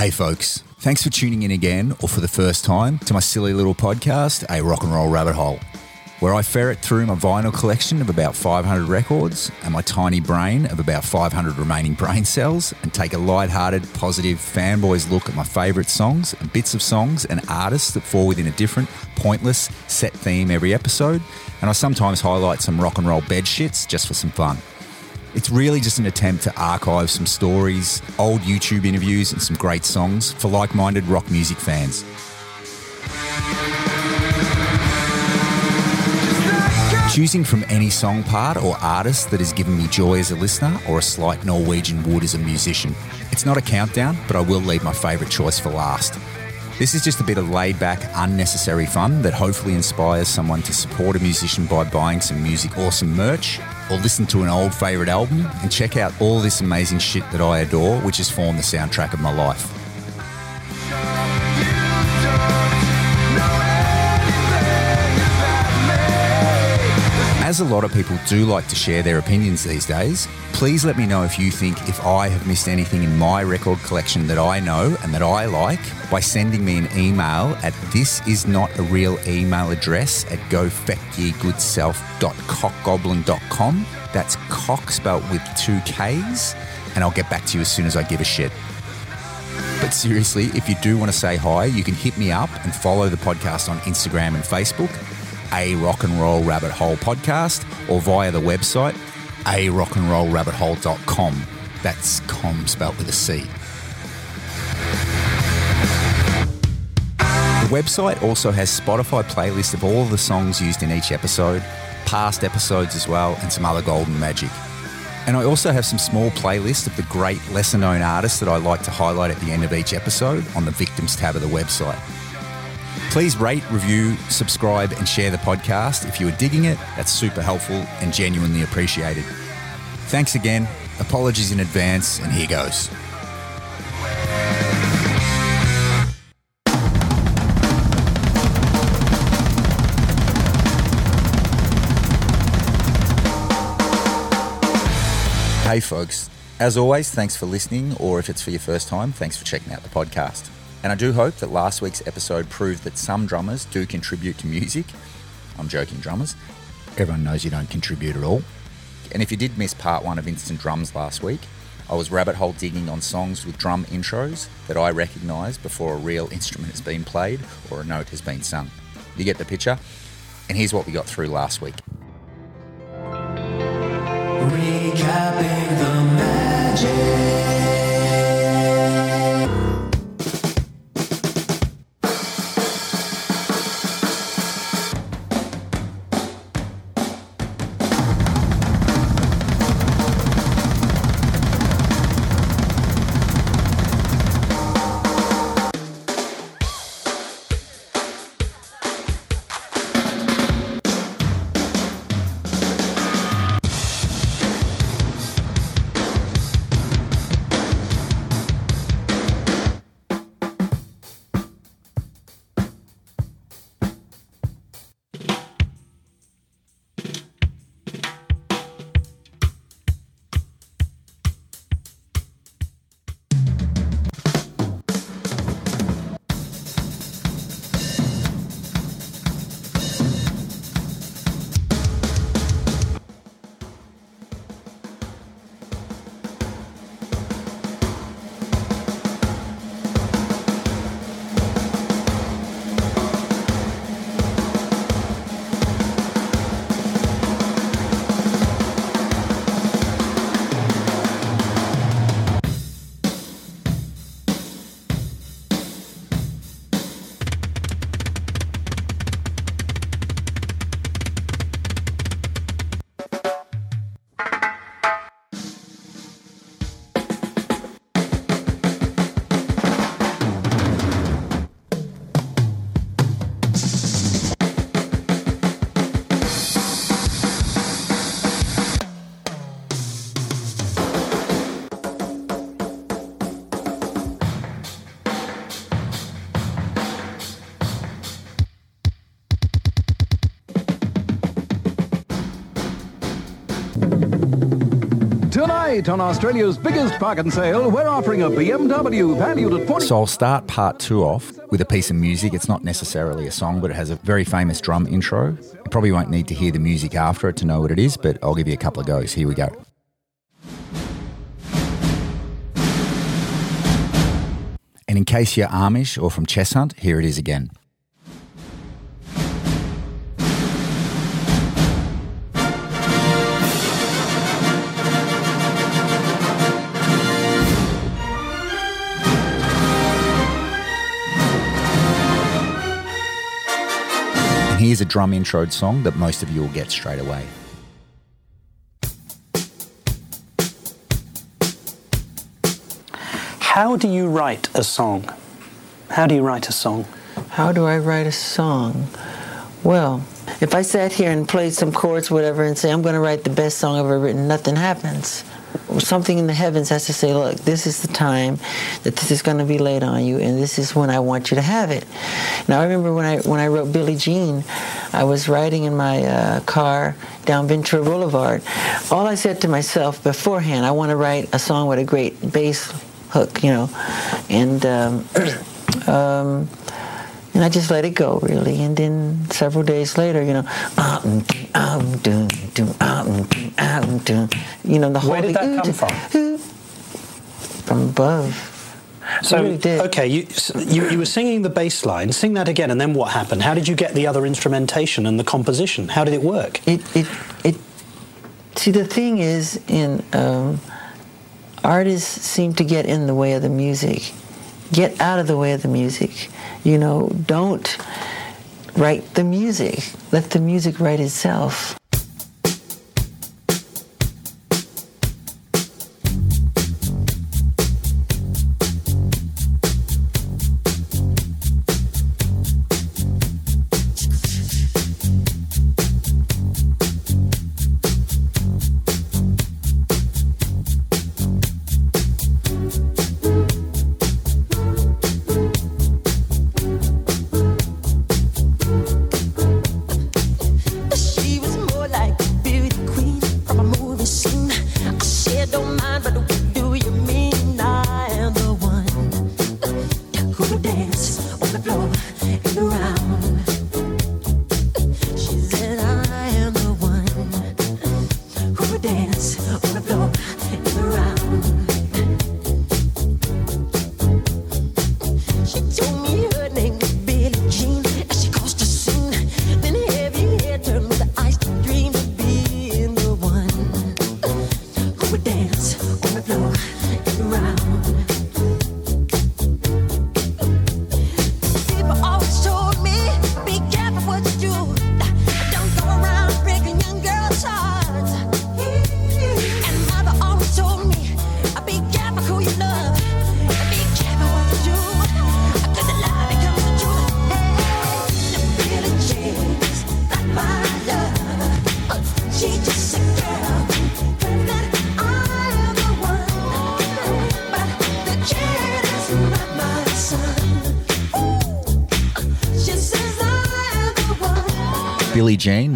Hey, folks. Thanks for tuning in again, or for the first time, to my silly little podcast, A Rock and Roll Rabbit Hole, where I ferret through my vinyl collection of about 500 records and my tiny brain of about 500 remaining brain cells and take a light-hearted, positive, fanboys look at my favourite songs and bits of songs and artists that fall within a different, pointless, set theme every episode. And I sometimes highlight some rock and roll bed shits just for some fun. It's really just an attempt to archive some stories, old YouTube interviews, and some great songs for like minded rock music fans. Choosing from any song part or artist that has given me joy as a listener or a slight Norwegian wood as a musician. It's not a countdown, but I will leave my favourite choice for last. This is just a bit of laid back, unnecessary fun that hopefully inspires someone to support a musician by buying some music or some merch or listen to an old favourite album and check out all this amazing shit that I adore, which has formed the soundtrack of my life. A lot of people do like to share their opinions these days, please let me know if you think if I have missed anything in my record collection that I know and that I like by sending me an email at this is not a real email address at gofeckyegoodself.cockgoblin.com. That's cock spelt with two K's, and I'll get back to you as soon as I give a shit. But seriously, if you do want to say hi, you can hit me up and follow the podcast on Instagram and Facebook a rock and roll rabbit hole podcast or via the website a rock and roll rabbit hole.com. That's com spelt with a C. The website also has Spotify playlists of all the songs used in each episode, past episodes as well, and some other golden magic. And I also have some small playlists of the great lesser known artists that I like to highlight at the end of each episode on the Victims tab of the website. Please rate, review, subscribe, and share the podcast. If you are digging it, that's super helpful and genuinely appreciated. Thanks again. Apologies in advance, and here goes. Hey, folks. As always, thanks for listening, or if it's for your first time, thanks for checking out the podcast. And I do hope that last week's episode proved that some drummers do contribute to music. I'm joking, drummers. Everyone knows you don't contribute at all. And if you did miss part one of Instant Drums last week, I was rabbit hole digging on songs with drum intros that I recognise before a real instrument has been played or a note has been sung. You get the picture? And here's what we got through last week. Recapping the magic. Tonight on Australia's biggest bargain sale, we're offering a BMW valued at 40 So I'll start part two off with a piece of music. It's not necessarily a song, but it has a very famous drum intro. You probably won't need to hear the music after it to know what it is, but I'll give you a couple of goes. Here we go. And in case you're Amish or from Chess Hunt, here it is again. Here's a drum introed song that most of you will get straight away. How do you write a song? How do you write a song? How do I write a song? Well, if I sat here and played some chords, whatever, and say, I'm going to write the best song ever written, nothing happens. Something in the heavens has to say, look, this is the time that this is going to be laid on you, and this is when I want you to have it. Now, I remember when I, when I wrote Billie Jean, I was riding in my uh, car down Ventura Boulevard. All I said to myself beforehand, I want to write a song with a great bass hook, you know, and um, um, and I just let it go really. And then several days later, you know, um, um, um, um, you know, the whole Where did that come from? From above. So, really did. okay, you, you you were singing the bass line. Sing that again, and then what happened? How did you get the other instrumentation and the composition? How did it work? It it it. See, the thing is, in um, artists seem to get in the way of the music. Get out of the way of the music. You know, don't write the music. Let the music write itself.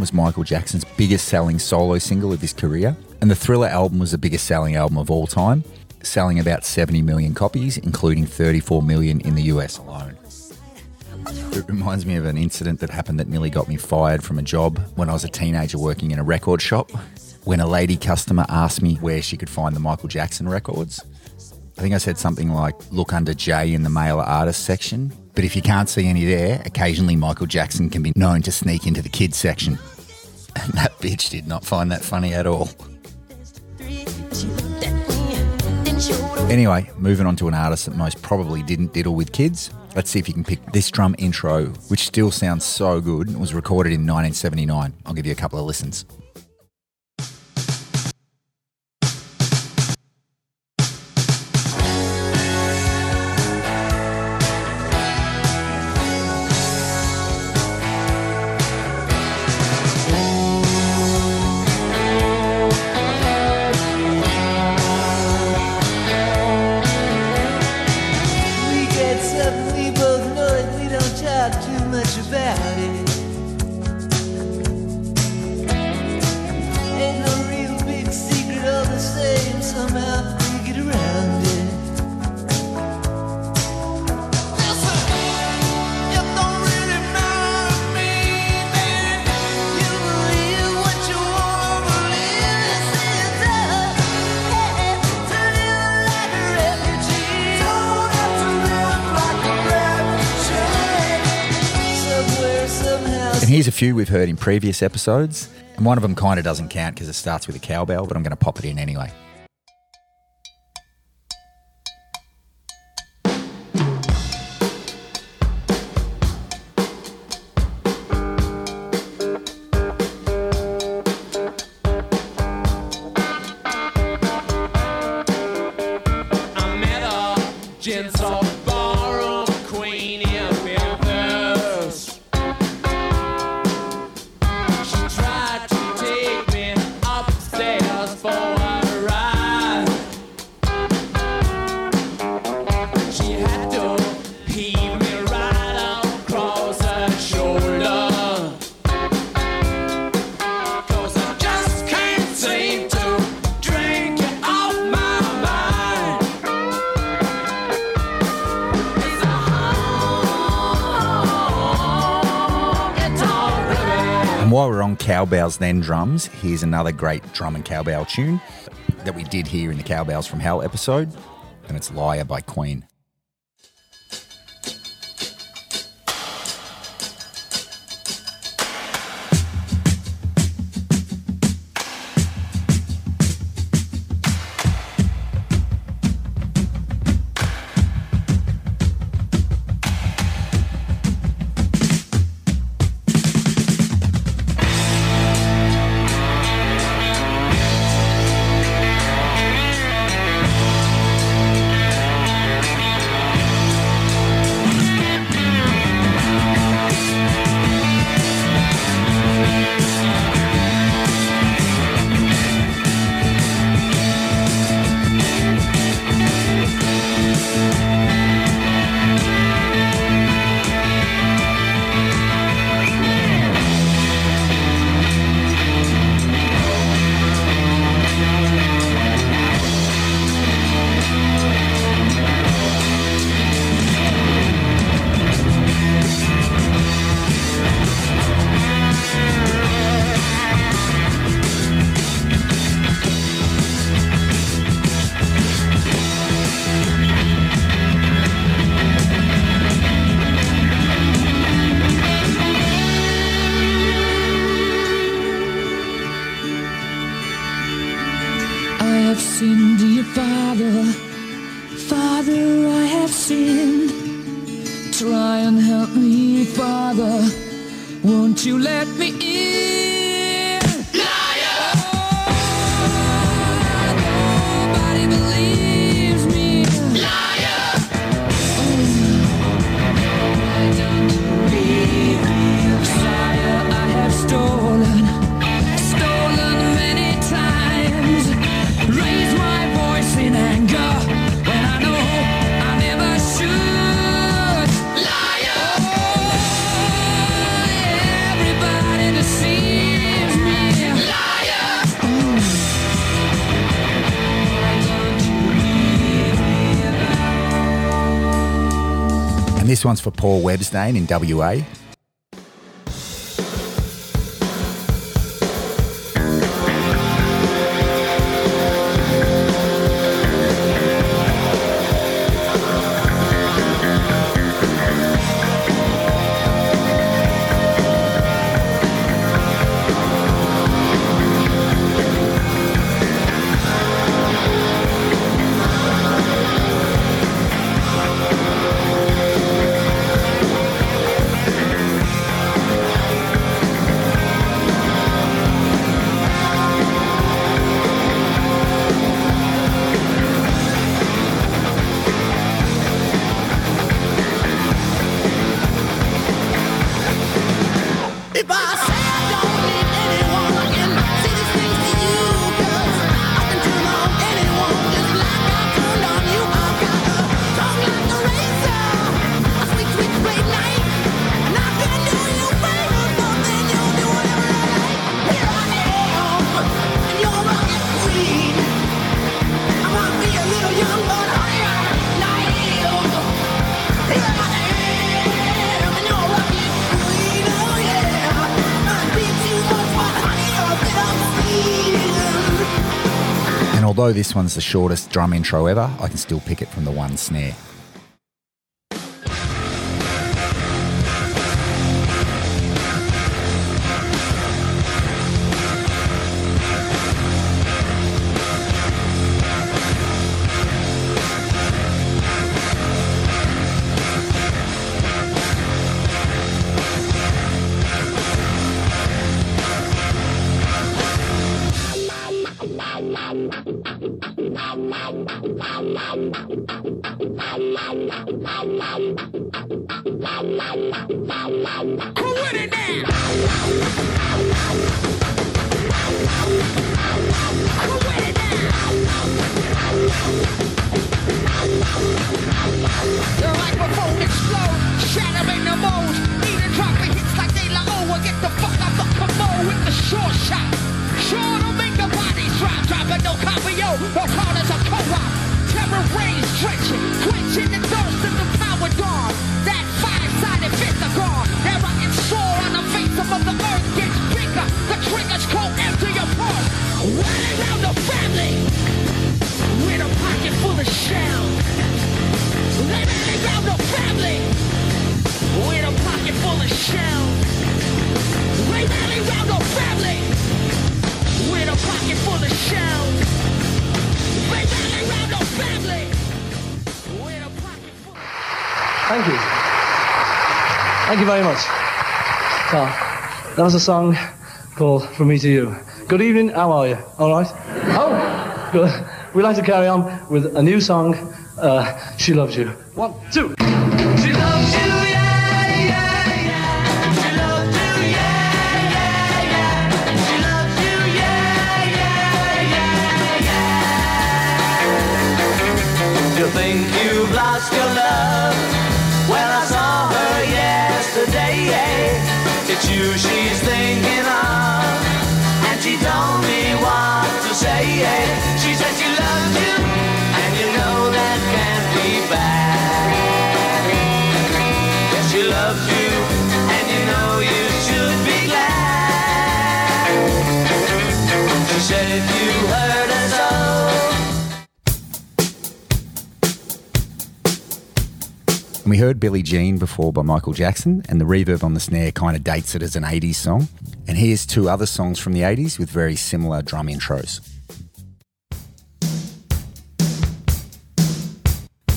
Was Michael Jackson's biggest selling solo single of his career, and the Thriller album was the biggest selling album of all time, selling about 70 million copies, including 34 million in the US alone. It reminds me of an incident that happened that nearly got me fired from a job when I was a teenager working in a record shop. When a lady customer asked me where she could find the Michael Jackson records, I think I said something like, look under J in the male artist section. But if you can't see any there, occasionally Michael Jackson can be known to sneak into the kids section. Bitch did not find that funny at all. Anyway, moving on to an artist that most probably didn't diddle with kids. Let's see if you can pick this drum intro, which still sounds so good. It was recorded in 1979. I'll give you a couple of listens. few we've heard in previous episodes, and one of them kind of doesn't count because it starts with a cowbell, but I'm going to pop it in anyway. Cowbells Then Drums. Here's another great drum and cowbell tune that we did here in the Cowbells from Hell episode, and it's Liar by Queen. for Paul Webstain in WA. although this one's the shortest drum intro ever, I can still pick it from the one snare. You very much. So, that was a song called From Me to You. Good evening, how are you? All right? Oh, good. We'd like to carry on with a new song, uh, She Loves You. One, two. Heard Billie Jean before by Michael Jackson, and the reverb on the snare kind of dates it as an 80s song. And here's two other songs from the 80s with very similar drum intros.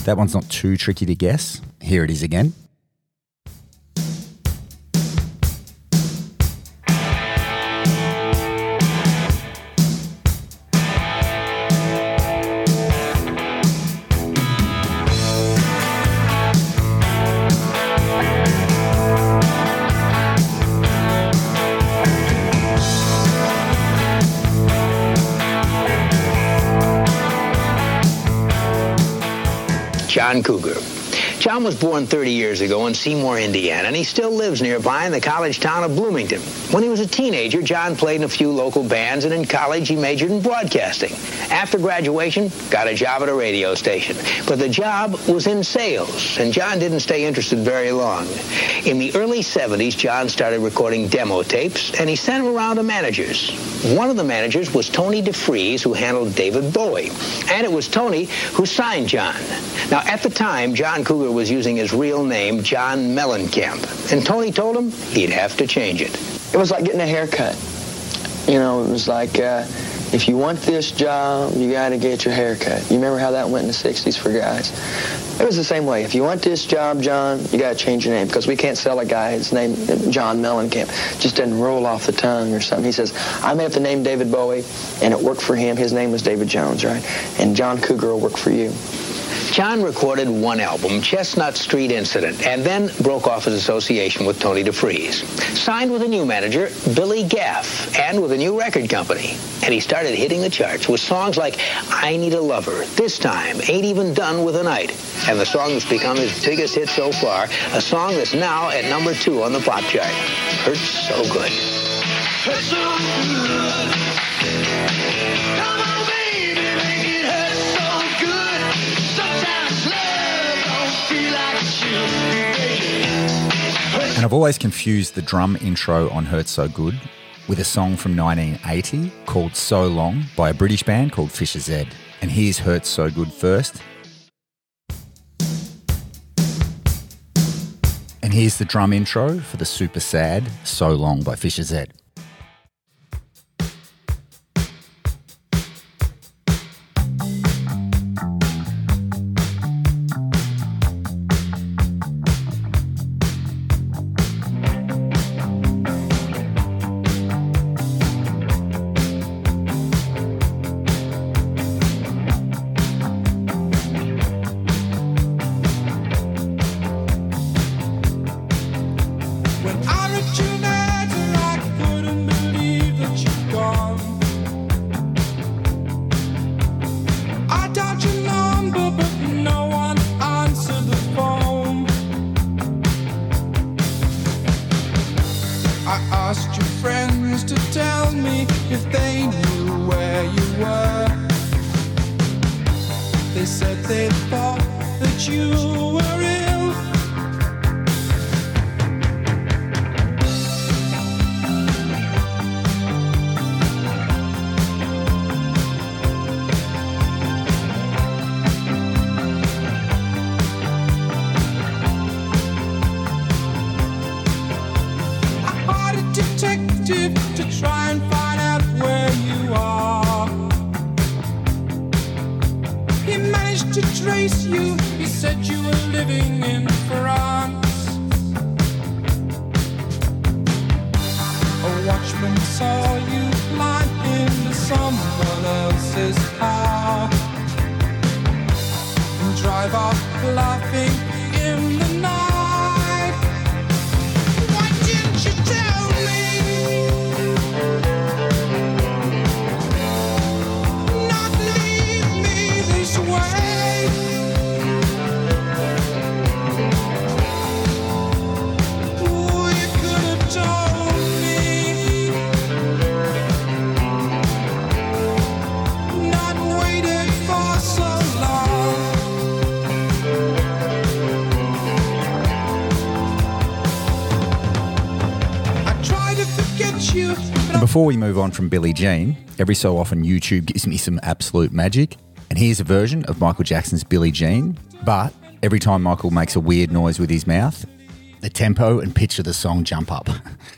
That one's not too tricky to guess. Here it is again. Was born 30 years ago in Seymour, Indiana, and he still lives nearby in the college town of Bloomington. When he was a teenager, John played in a few local bands, and in college he majored in broadcasting. After graduation, got a job at a radio station. But the job was in sales, and John didn't stay interested very long. In the early 70s, John started recording demo tapes, and he sent them around to managers. One of the managers was Tony DeFries, who handled David Bowie. And it was Tony who signed John. Now, at the time, John Cougar was using his real name, John Mellencamp. And Tony told him he'd have to change it. It was like getting a haircut. You know, it was like, uh, if you want this job, you got to get your haircut. You remember how that went in the 60s for guys? It was the same way. If you want this job, John, you got to change your name because we can't sell a guy his name, John Mellencamp. Just doesn't roll off the tongue or something. He says, I made up the name David Bowie, and it worked for him. His name was David Jones, right? And John Cougar will work for you. John recorded one album, Chestnut Street Incident, and then broke off his association with Tony DeFries. Signed with a new manager, Billy Gaff, and with a new record company. And he started hitting the charts with songs like I Need a Lover, This Time, Ain't Even Done with a Night. And the song that's become his biggest hit so far, a song that's now at number two on the pop chart. Hurts So Good. Hurts so good. And I've always confused the drum intro on Hurt So Good with a song from 1980 called So Long by a British band called Fischer-Z. And here's Hurt So Good first. And here's the drum intro for the super sad So Long by Fischer-Z. Before we move on from Billie Jean, every so often YouTube gives me some absolute magic, and here's a version of Michael Jackson's Billie Jean, but every time Michael makes a weird noise with his mouth, the tempo and pitch of the song jump up.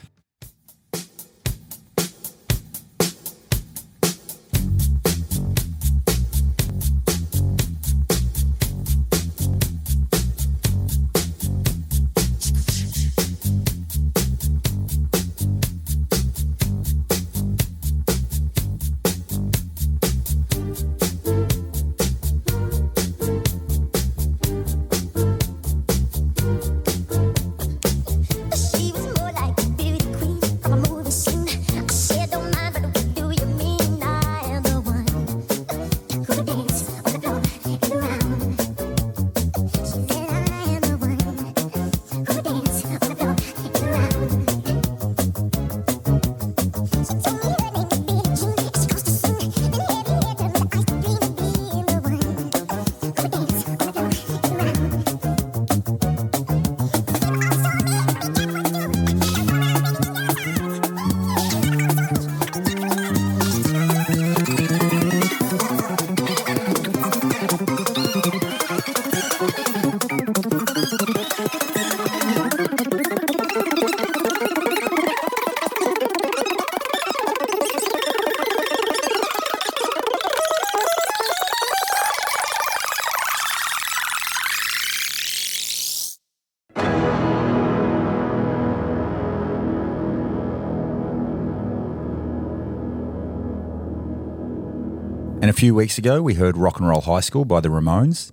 few weeks ago, we heard Rock and Roll High School by the Ramones.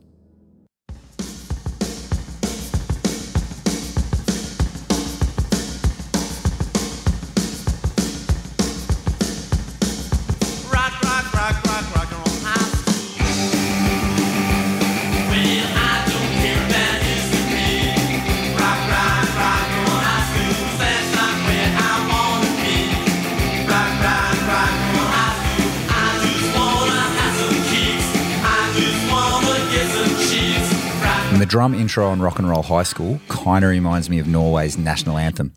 intro on rock and roll high school kind of reminds me of Norway's national anthem.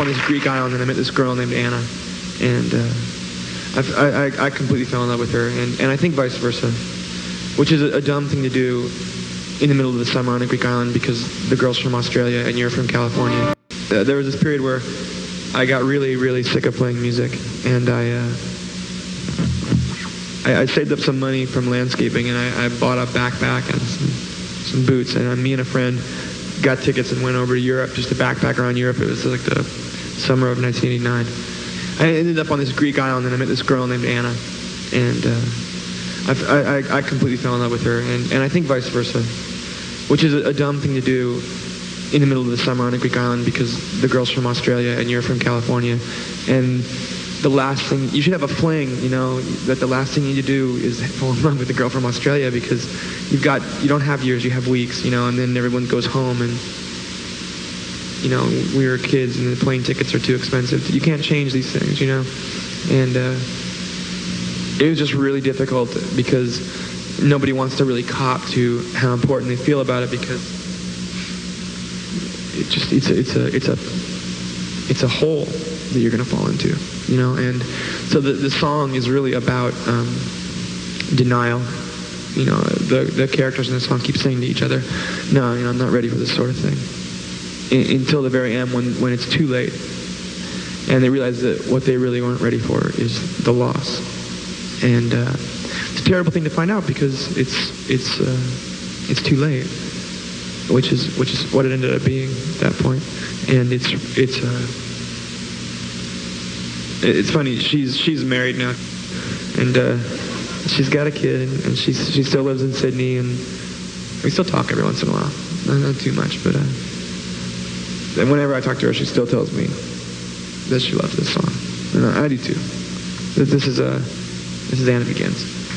On this Greek island and I met this girl named Anna, and uh, I, I, I completely fell in love with her, and, and I think vice versa, which is a, a dumb thing to do in the middle of the summer on a Greek island because the girl's from Australia and you're from California. Uh, there was this period where I got really, really sick of playing music, and I, uh, I, I saved up some money from landscaping, and I, I bought a backpack and some, some boots, and uh, me and a friend got tickets and went over to Europe just to backpack around Europe. It was like the summer of 1989. I ended up on this Greek island, and I met this girl named Anna, and uh, I, I, I completely fell in love with her, and, and I think vice versa, which is a, a dumb thing to do in the middle of the summer on a Greek island because the girl's from Australia and you're from California. And the last thing, you should have a fling, you know, that the last thing you need to do is fall in love with the girl from Australia because you've got, you don't have years, you have weeks, you know, and then everyone goes home and, you know, we were kids and the plane tickets are too expensive. You can't change these things, you know. And uh, it was just really difficult because nobody wants to really cop to how important they feel about it because it just it's a it's a it's a it's a hole that you're going to fall into you know and so the the song is really about um, denial you know the the characters in the song keep saying to each other no you know I'm not ready for this sort of thing in, until the very end when, when it's too late. And they realize that what they really weren't ready for is the loss. And uh, it's a terrible thing to find out because it's, it's, uh, it's too late, which is, which is what it ended up being at that. And it's, it's, uh, it's funny, she's, she's married now. And uh, she's got a kid, and, and she still lives in Sydney, and we still talk every once in a while. Not, not too much, but uh, and whenever I talk to her, she still tells me that she loves this song. And I do too. That this is a, this is Anna Begins.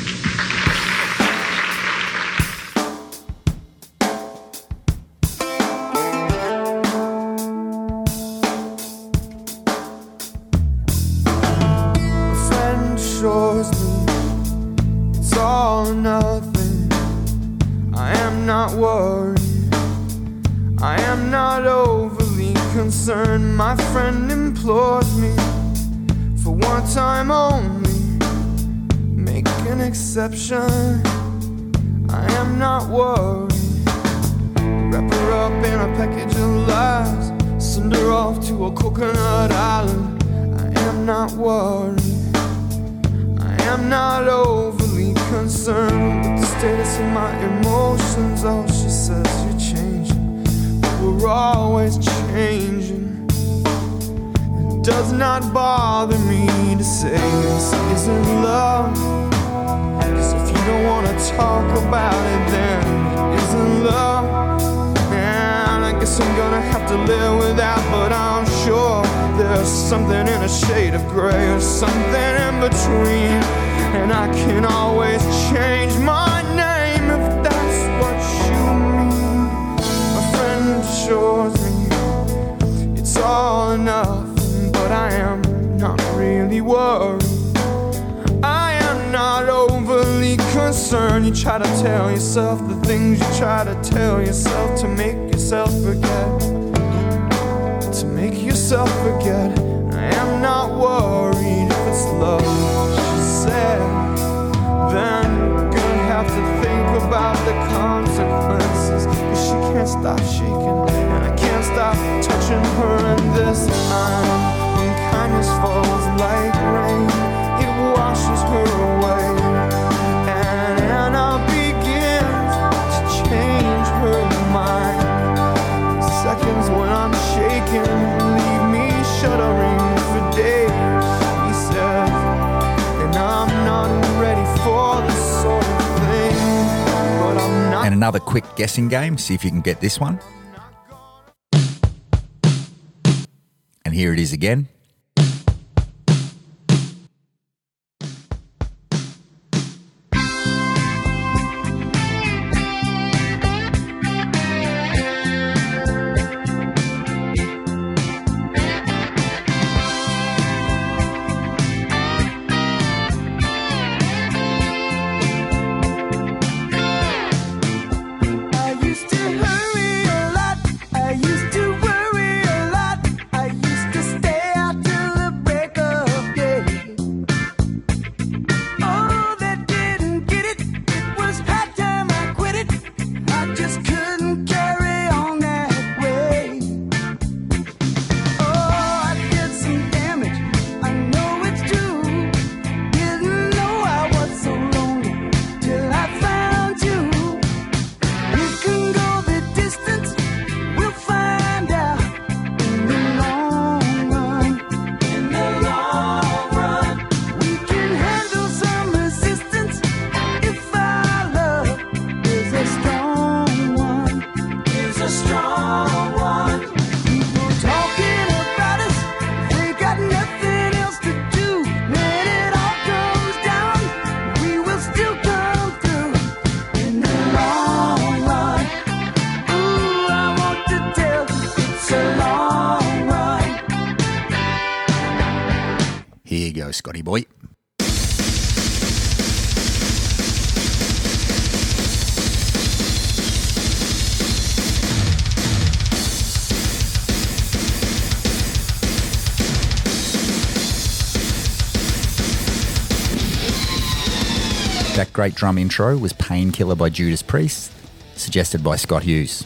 guessing game. See if you can get this one. And here it is again. great drum intro was Painkiller by Judas Priest, suggested by Scott Hughes.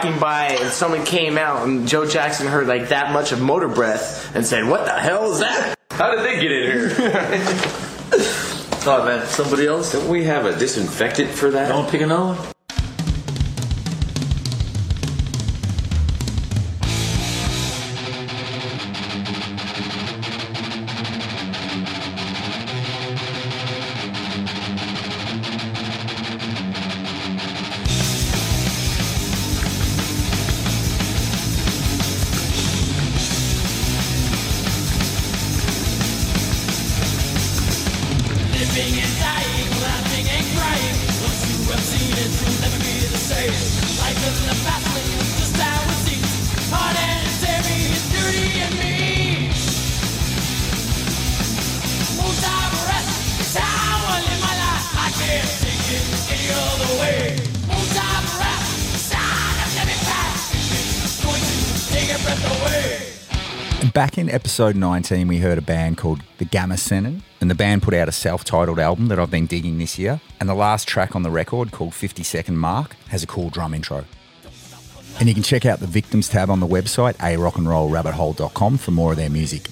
Walking by and someone came out and Joe Jackson heard like that much of Motorbreath and said, "What the hell is that? How did they get in here? Oh man, somebody else? Don't we have a disinfectant for that? Don't pick another one. Back in episode 19, we heard a band called the Gamma Senin, and the band put out a self titled album that I've been digging this year. And the last track on the record, called 50 Second Mark, has a cool drum intro. And you can check out the Victims tab on the website, a rockandrollrabbithole.com, for more of their music.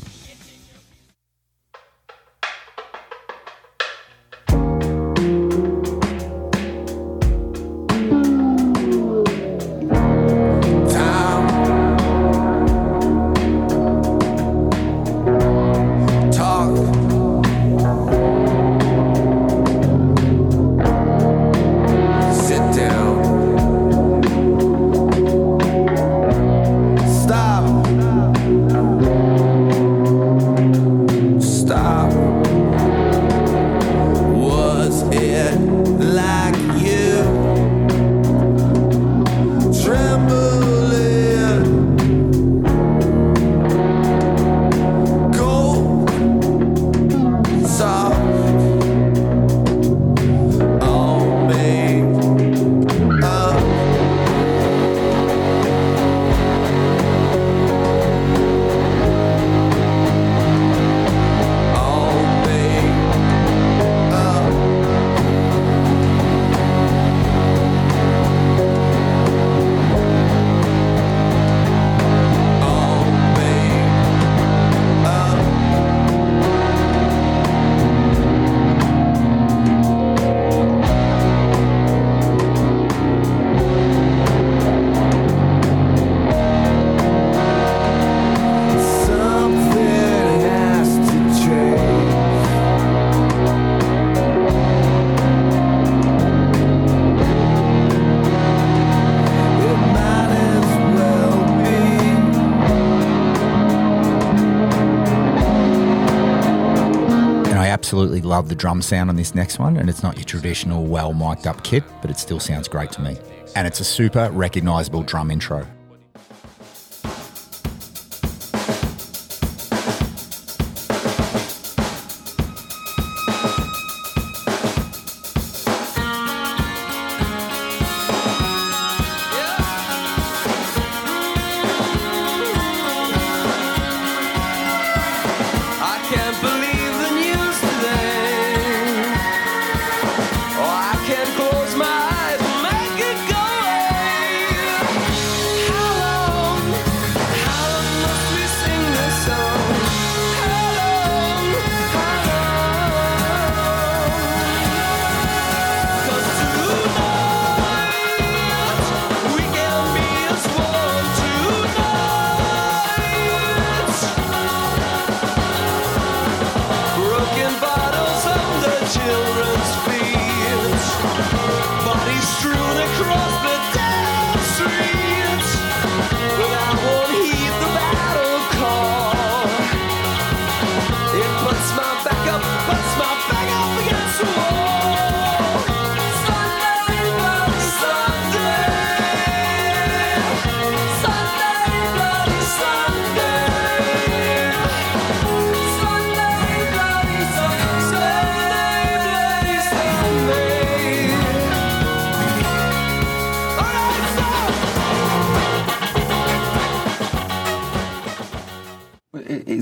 Drum sound on this next one. And it's not your traditional, well mic'd up kit, but it still sounds great to me. And it's a super recognizable drum intro. Across the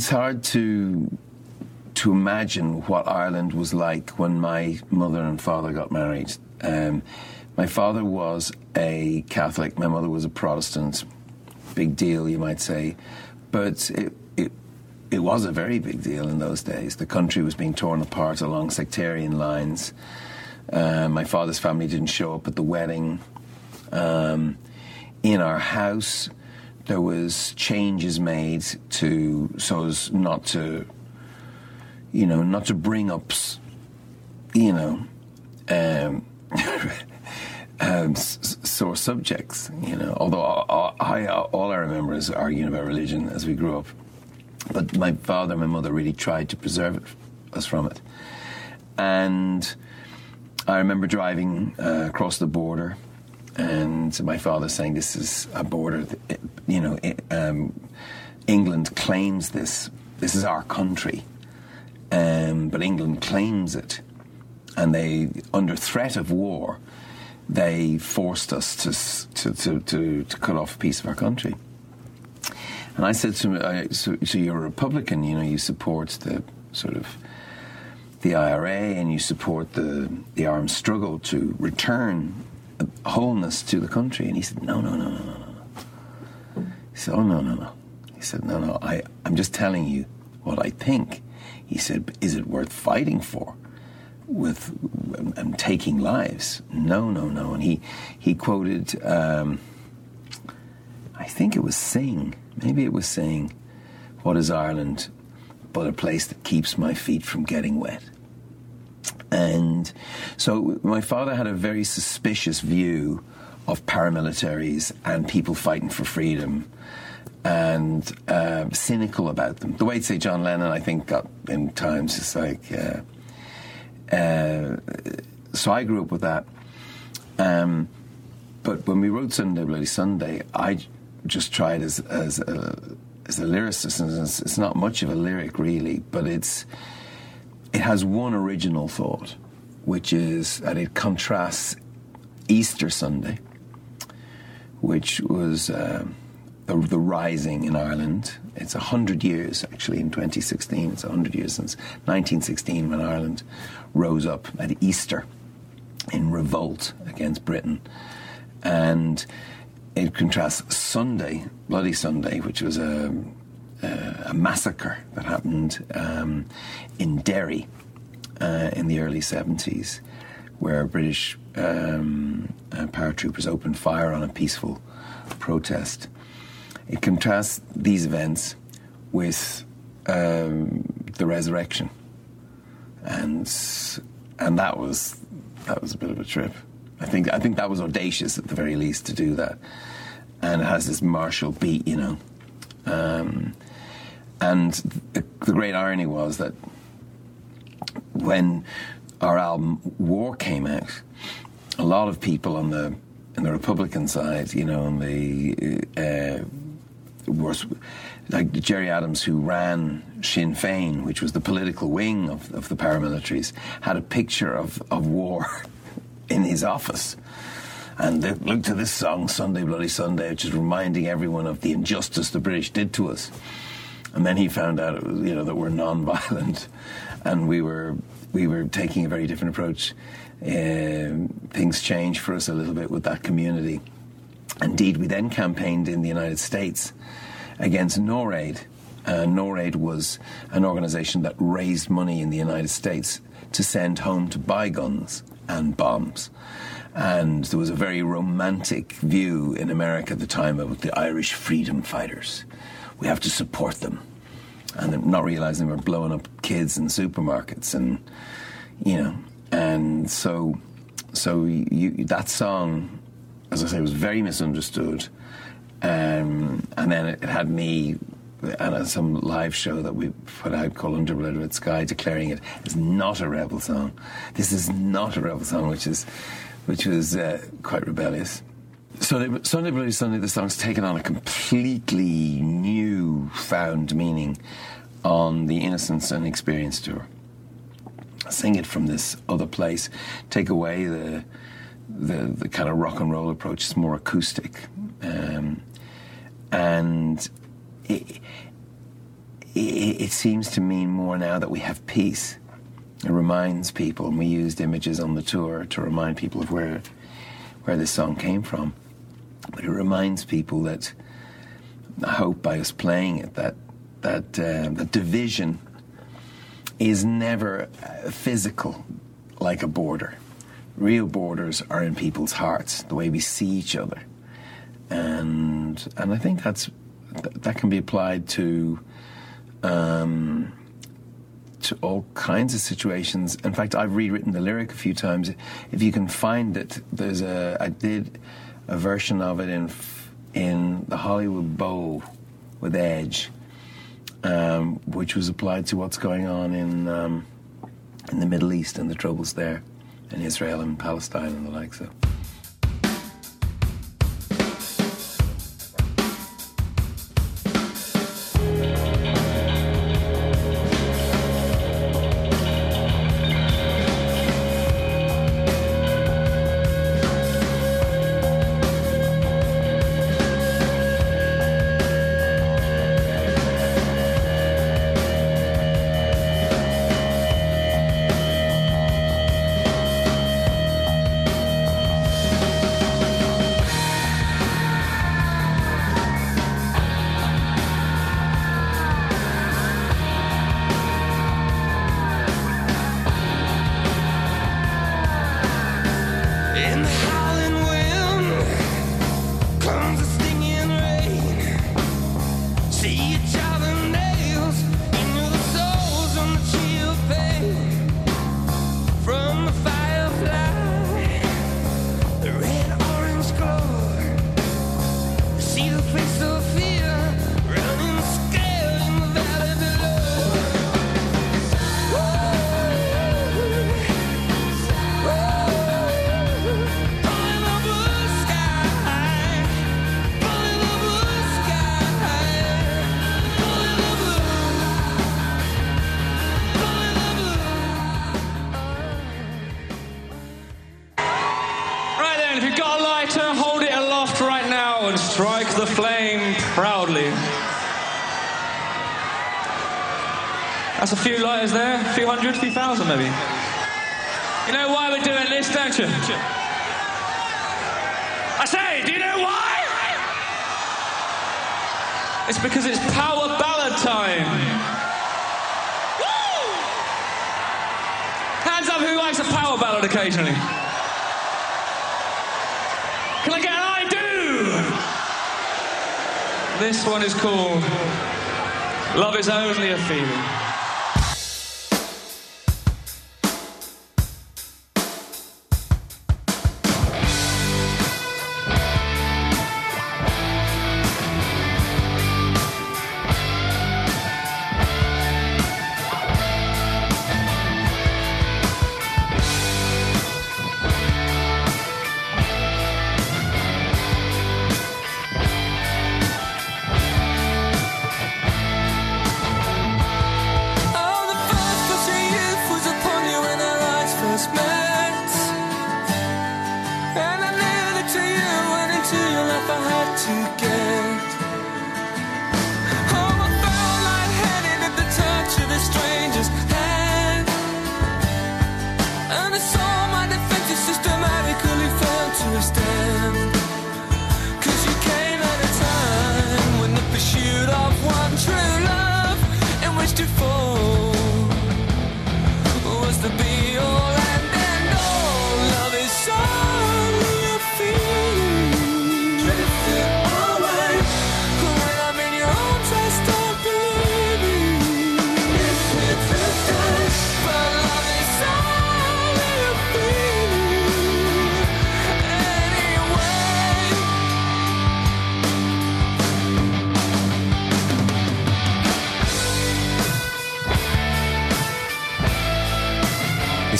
It's hard to to imagine what Ireland was like when my mother and father got married. Um, my father was a Catholic, my mother was a Protestant. Big deal, you might say. But it, it, was a very big deal in those days. The country was being torn apart along sectarian lines. Uh, my father's family didn't show up at the wedding. Um, in our house, there was changes made to so as not to, you know, not to bring up, you know, um, um, sore subjects. You know, although I, I, all I remember is arguing about religion as we grew up. But my father and my mother really tried to preserve it, us from it. And I remember driving uh, across the border, and my father saying, "This is a border. You know, it, um, England claims this. This is our country, um, but England claims it, and they, under threat of war, they forced us to to to, to, to cut off a piece of our country." And I said to him, I, so, "So you're a Republican? You know, you support the sort of." the IRA and you support the, the armed struggle to return wholeness to the country. And he said, no, no, no, no, no, no. He said, oh, no, no, no. He said, no, no, I, I'm just telling you what I think. He said, is it worth fighting for? With and, and taking lives? No, no, no. And he he quoted, um, I think it was Sing, maybe it was Sing, "What is Ireland but a place that keeps my feet from getting wet?" And so my father had a very suspicious view of paramilitaries and people fighting for freedom and uh, cynical about them. The way, to say, John Lennon, I think, got in times, it's like. Uh, uh, so I grew up with that. Um, but when we wrote Sunday Bloody Sunday, I just tried as, as, a, as a lyricist, and it's, it's not much of a lyric really, but it's it has one original thought, which is that it contrasts Easter Sunday, which was um, the, the rising in Ireland. It's a hundred years, actually, in 2016. It's a hundred years since 1916 when Ireland rose up at Easter in revolt against Britain. And it contrasts Sunday, Bloody Sunday, which was a, a, a massacre that happened um, in Derry uh, in the early 70s, where British um, uh, paratroopers opened fire on a peaceful protest. It contrasts these events with um, the resurrection, and and that was that was a bit of a trip. I think I think that was audacious at the very least to do that, and it has this martial beat, you know. Um, and the, the great irony was that when our album War came out, a lot of people on the on the Republican side, you know, on the uh, was like Gerry Adams, who ran Sinn Féin, which was the political wing of, of the paramilitaries, had a picture of, of war in his office. And they looked at this song, Sunday Bloody Sunday, which is reminding everyone of the injustice the British did to us. And then he found out, was, you know, that we're non-violent, and we were we were taking a very different approach. Um, things changed for us a little bit with that community. Indeed, we then campaigned in the United States against NORAID. Uh, NORAID was an organization that raised money in the United States to send home to buy guns and bombs. And there was a very romantic view in America at the time of the Irish freedom fighters. We have to support them. And not realizing we're blowing up kids in supermarkets and, you know, and so, so you, that song, as I say, was very misunderstood. Um, and then it, it had me at a, some live show that we put out called Under Sky, declaring it as not a rebel song. This is not a rebel song, which is, which was uh, quite rebellious. Sunday, Sunday Bloody Sunday, the song's taken on a completely new found meaning on the Innocence and Experience tour. Sing it from this other place, take away the the, the kind of rock and roll approach. It's more acoustic, um, and it, it, it seems to mean more now that we have peace. It reminds people, and we used images on the tour to remind people of where where this song came from. But it reminds people that I hope by us playing it that that uh, the division is never uh, physical like a border. Real borders are in people's hearts, the way we see each other, and and I think that's that can be applied to um, to all kinds of situations. In fact, I've rewritten the lyric a few times. If you can find it, there's a I did a version of it in in the Hollywood Bowl with Edge, um, which was applied to what's going on in um, in the Middle East and the troubles there, in Israel and Palestine and the like. So. That's a few lighters there, a few hundred, a few thousand maybe. You know why we're doing this, don't you? I say, do you know why? It's because it's power ballad time. Woo! Hands up who likes a power ballad occasionally. Can I get an I do? This one is called Love is Only a Feeling.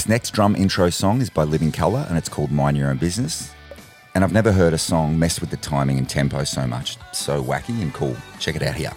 Next drum intro song is by Living Colour and it's called Mind Your Own Business. And I've never heard a song mess with the timing and tempo so much. So wacky and cool. Check it out here.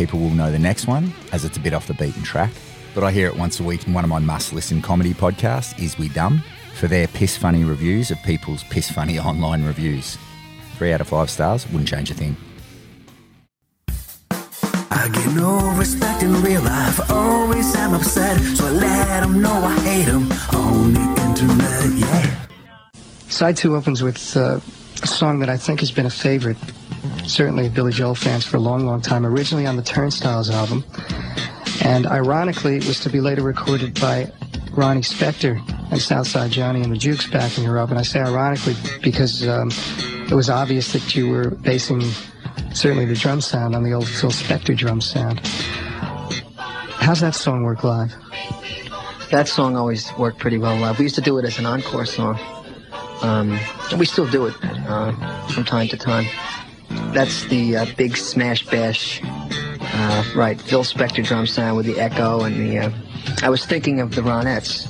People will know the next one, as it's a bit off the beaten track. But I hear it once a week in one of my must listen comedy podcasts, Is We Dumb, for their piss funny reviews of people's piss funny online reviews. Three out of five stars, wouldn't change a thing. I get no respect in real life. Always am upset, so I let 'em know I hate 'em on the internet. Yeah. Side two opens with uh, a song that I think has been a favorite, certainly Billy Joel fans for a long, long time. Originally on the Turnstiles album, and ironically, it was to be later recorded by Ronnie Spector and Southside Johnny and the Jukes backing her up. And I say ironically because um, it was obvious that you were basing certainly the drum sound on the old Phil Spector drum sound. How's that song work live? That song always worked pretty well live. We used to do it as an encore song. Um, we still do it uh, from time to time. That's the uh, big smash bash, uh, right? Phil Spector drum sound with the echo and the. Uh, I was thinking of the Ronettes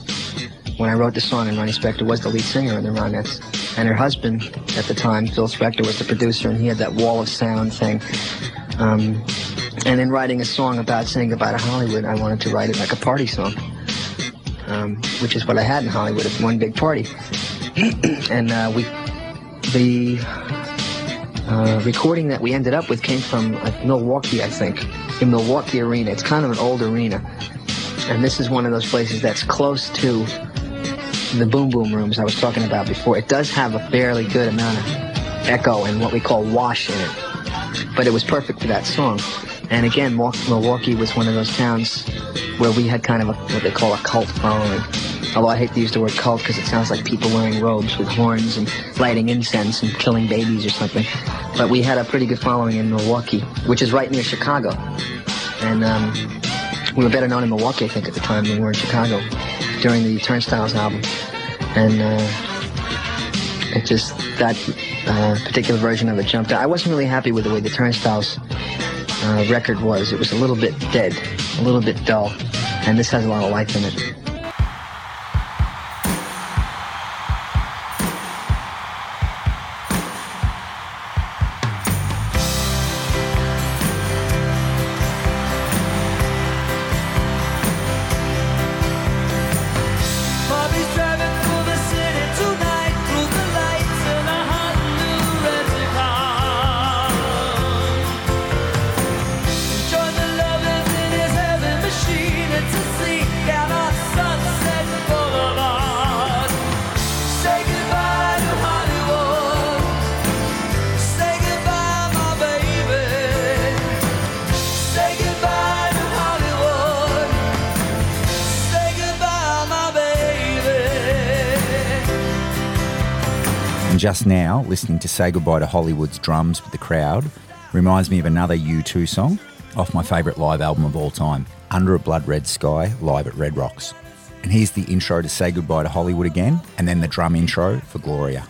when I wrote the song, and Ronnie Spector was the lead singer in the Ronettes, and her husband at the time, Phil Spector, was the producer, and he had that wall of sound thing. Um, and in writing a song about saying goodbye to Hollywood, I wanted to write it like a party song, um, which is what I had in Hollywood, one big party. and uh, we, the uh, recording that we ended up with came from Milwaukee, I think, in Milwaukee Arena. It's kind of an old arena, and this is one of those places that's close to the boom boom rooms I was talking about before. It does have a fairly good amount of echo and what we call wash in it, but it was perfect for that song. And again, Milwaukee was one of those towns where we had kind of a, what they call a cult following. Although I hate to use the word cult because it sounds like people wearing robes with horns and lighting incense and killing babies or something. But we had a pretty good following in Milwaukee, which is right near Chicago. And um, we were better known in Milwaukee, I think, at the time than we were in Chicago during the Turnstiles album. And uh, it just, that uh, particular version of it jumped out. I wasn't really happy with the way the Turnstiles uh, record was. It was a little bit dead, a little bit dull. And this has a lot of life in it. Just now, listening to Say Goodbye to Hollywood's drums with the crowd reminds me of another U2 song off my favourite live album of all time, Under a Blood Red Sky, live at Red Rocks. And here's the intro to Say Goodbye to Hollywood again, and then the drum intro for Gloria.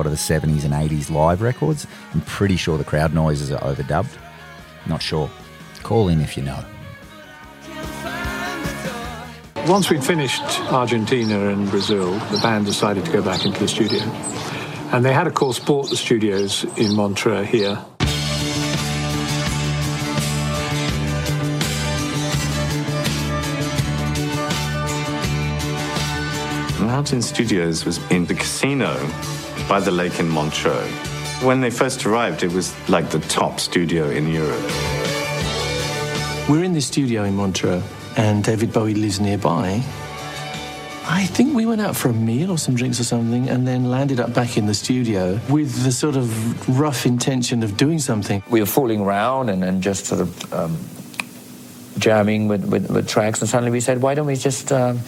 Lot of the 70s and 80s live records, I'm pretty sure the crowd noises are overdubbed. Not sure. Call in if you know. Once we'd finished Argentina and Brazil, the band decided to go back into the studio. And they had, of course, bought the studios in Montreux here. Mountain Studios was in the casino by the lake in Montreux. When they first arrived, it was like the top studio in Europe. We're in this studio in Montreux, and David Bowie lives nearby. I think we went out for a meal or some drinks or something, and then landed up back in the studio with the sort of rough intention of doing something. We were fooling around and, and just sort of um, jamming with, with, with tracks, and suddenly we said, why don't we just um,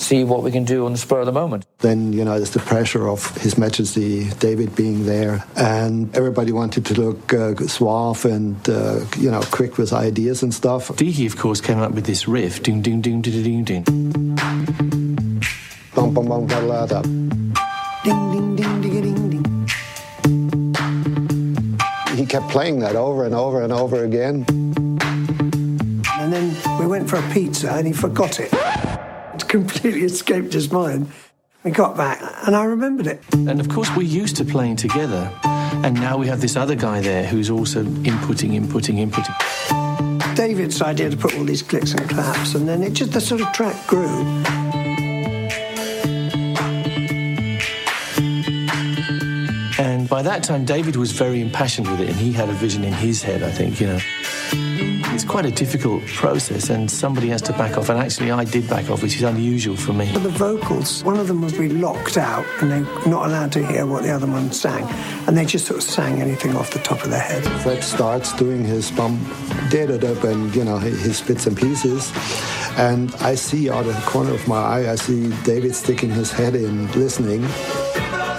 see what we can do on the spur of the moment? Then, you know, there's the pressure of His Majesty David being there, and everybody wanted to look uh, suave and, uh, you know, quick with ideas and stuff. Deaky, of course, came up with this riff. Ding, ding, ding, ding, ding, ding. Bum, bum, bum, da. Ding, ding, ding, ding, ding, ding. He kept playing that over and over and over again. And then we went for a pizza and he forgot it. Completely escaped his mind. We got back and I remembered it. And of course, we're used to playing together. And now we have this other guy there who's also inputting, inputting, inputting. David's idea to put all these clicks and claps, and then it just the sort of track grew. And by that time, David was very impassioned with it, and he had a vision in his head, I think, you know. It's quite a difficult process, and somebody has to back off. And actually, I did back off, which is unusual for me. For the vocals, one of them would be locked out and they're not allowed to hear what the other one sang. And they just sort of sang anything off the top of their head. Fred starts doing his bum, da da da, and you know his bits and pieces, and I see out of the corner of my eye, I see David sticking his head in, listening.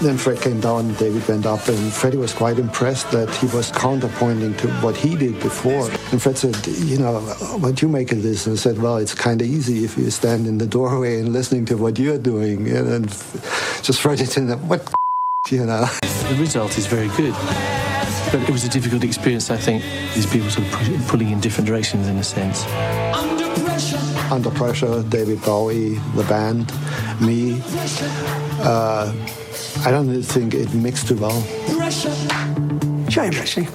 Then Fred came down, David went up, and Freddie was quite impressed that he was counterpointing to what he did before. And Fred said, You know, what you make of this? And I said, Well, it's kind of easy if you stand in the doorway and listening to what you're doing. And then just Freddie said, What, you know? The result is very good. But it was a difficult experience, I think. These people sort of pulling in different directions, in a sense. Under Pressure, David Bowie, the band, me. Uh, I don't think it mixed too well. Shame, actually.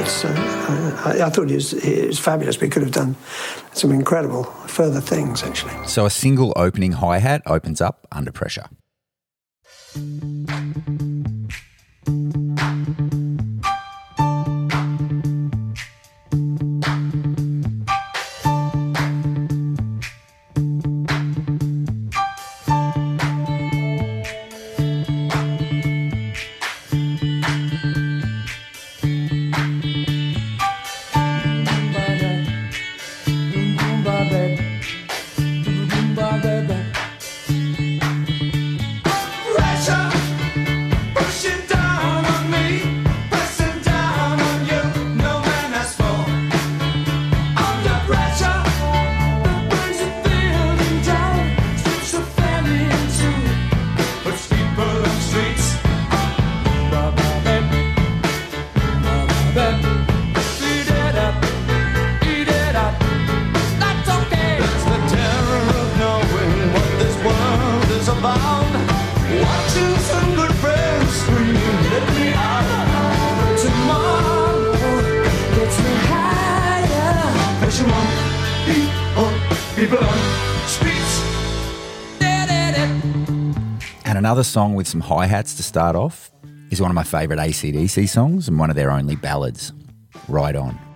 It's, uh, I, I thought it was, it was fabulous. We could have done some incredible further things, actually. So a single opening hi hat opens up under pressure. Pressure, another song with some hi hats to start off is one of my favourite ACDC songs and one of their only ballads, Ride On.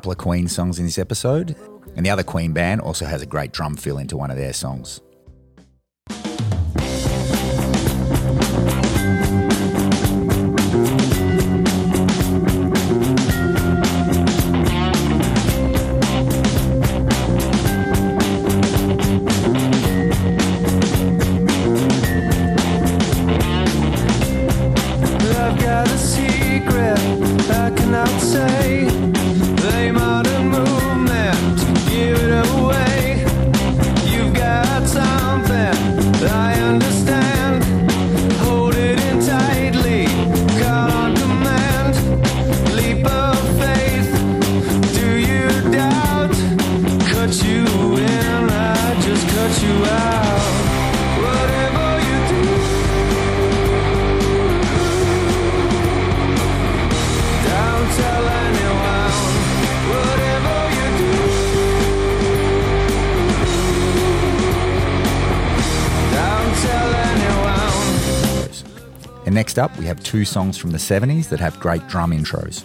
couple of Queen songs in this episode, and the other Queen band also has a great drum fill into one of their songs. two songs from the 70s that have great drum intros.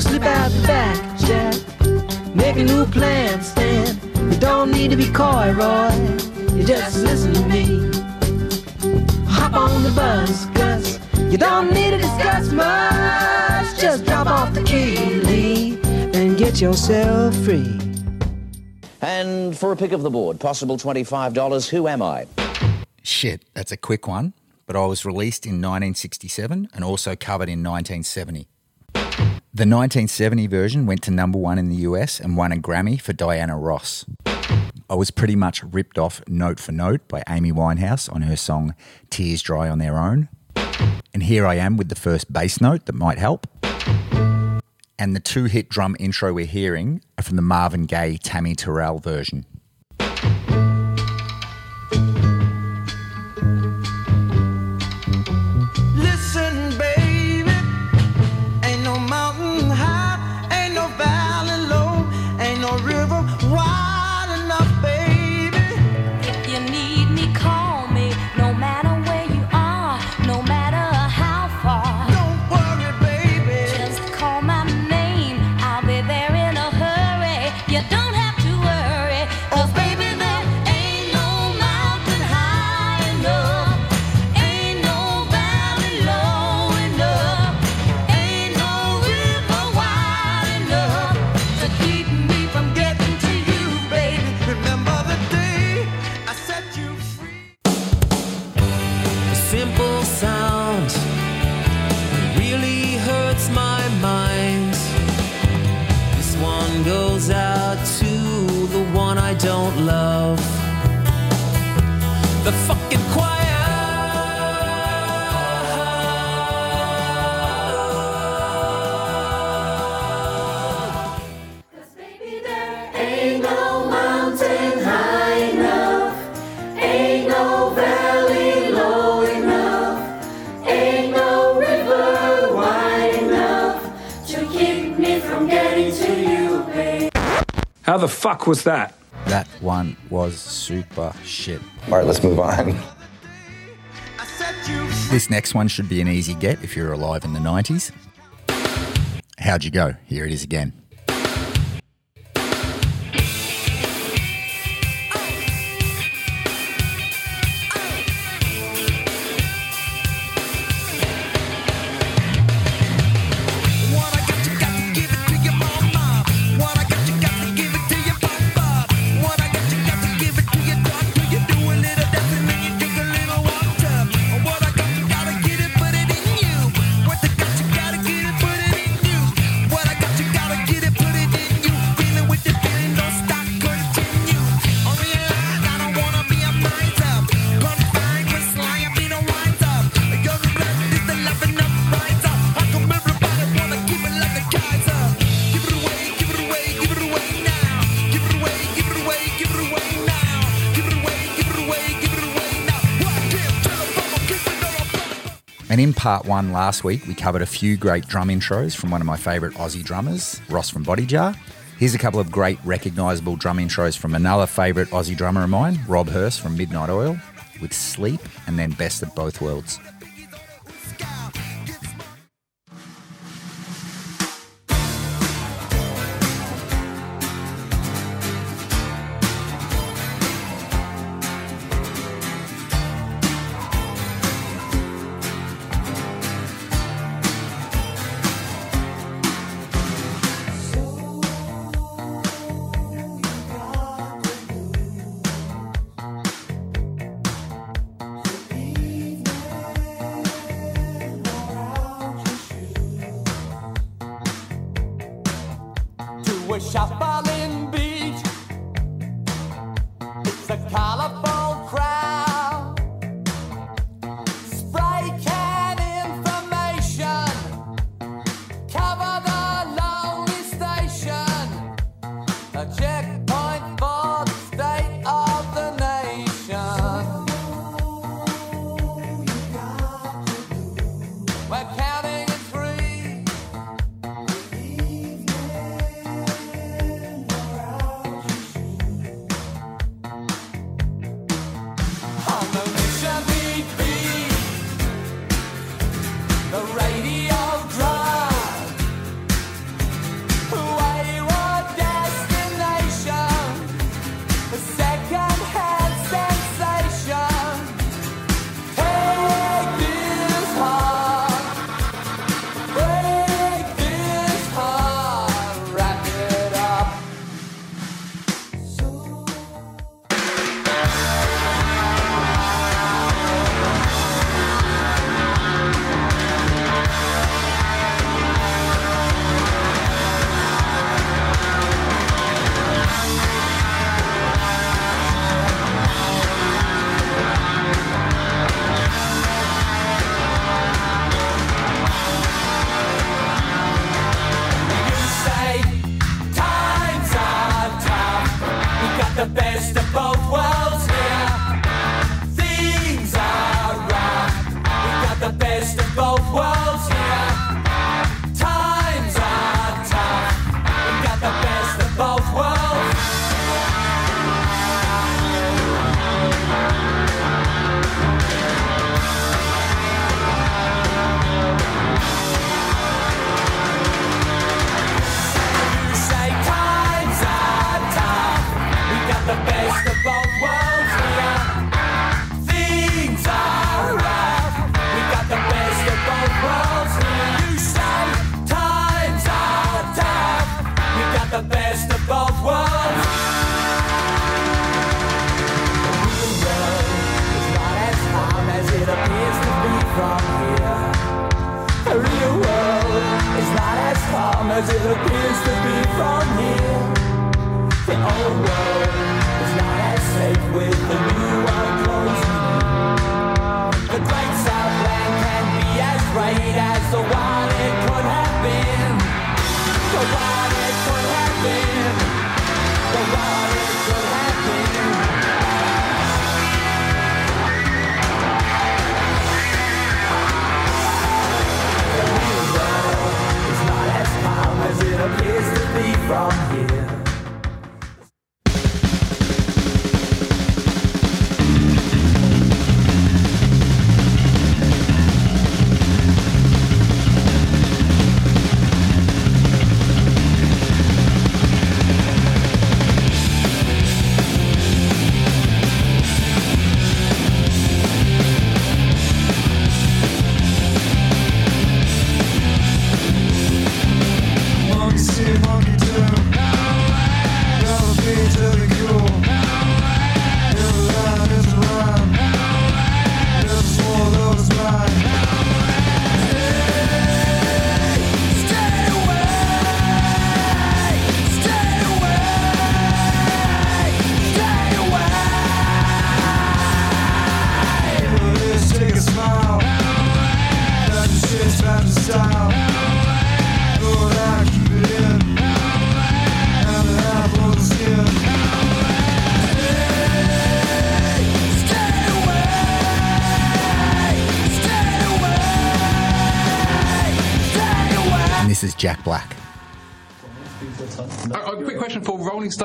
Ooh, slip out the back, Jack. Make a new plan, Stan. You don't need to be coy, Roy. You just listen to me. Hop on the bus, Gus. You don't need to discuss much. Just drop off the key, leave, and get yourself free. And for a pick of the board, possible $25, who am I? Shit, that's a quick one, but I was released in 1967 and also covered in 1970. The 1970 version went to number one in the US and won a Grammy for Diana Ross. I was pretty much ripped off note for note by Amy Winehouse on her song Tears Dry on Their Own. And here I am with the first bass note that might help. And the two hit drum intro we're hearing are from the Marvin Gaye Tammy Terrell version. Fuck was that? That one was super shit. All right, let's move on. This next one should be an easy get if you're alive in the 90s. How'd you go? Here it is again. Part one last week, we covered a few great drum intros from one of my favourite Aussie drummers, Ross from Body Jar. Here's a couple of great recognisable drum intros from another favourite Aussie drummer of mine, Rob Hirst from Midnight Oil, with Sleep and then Best of Both Worlds.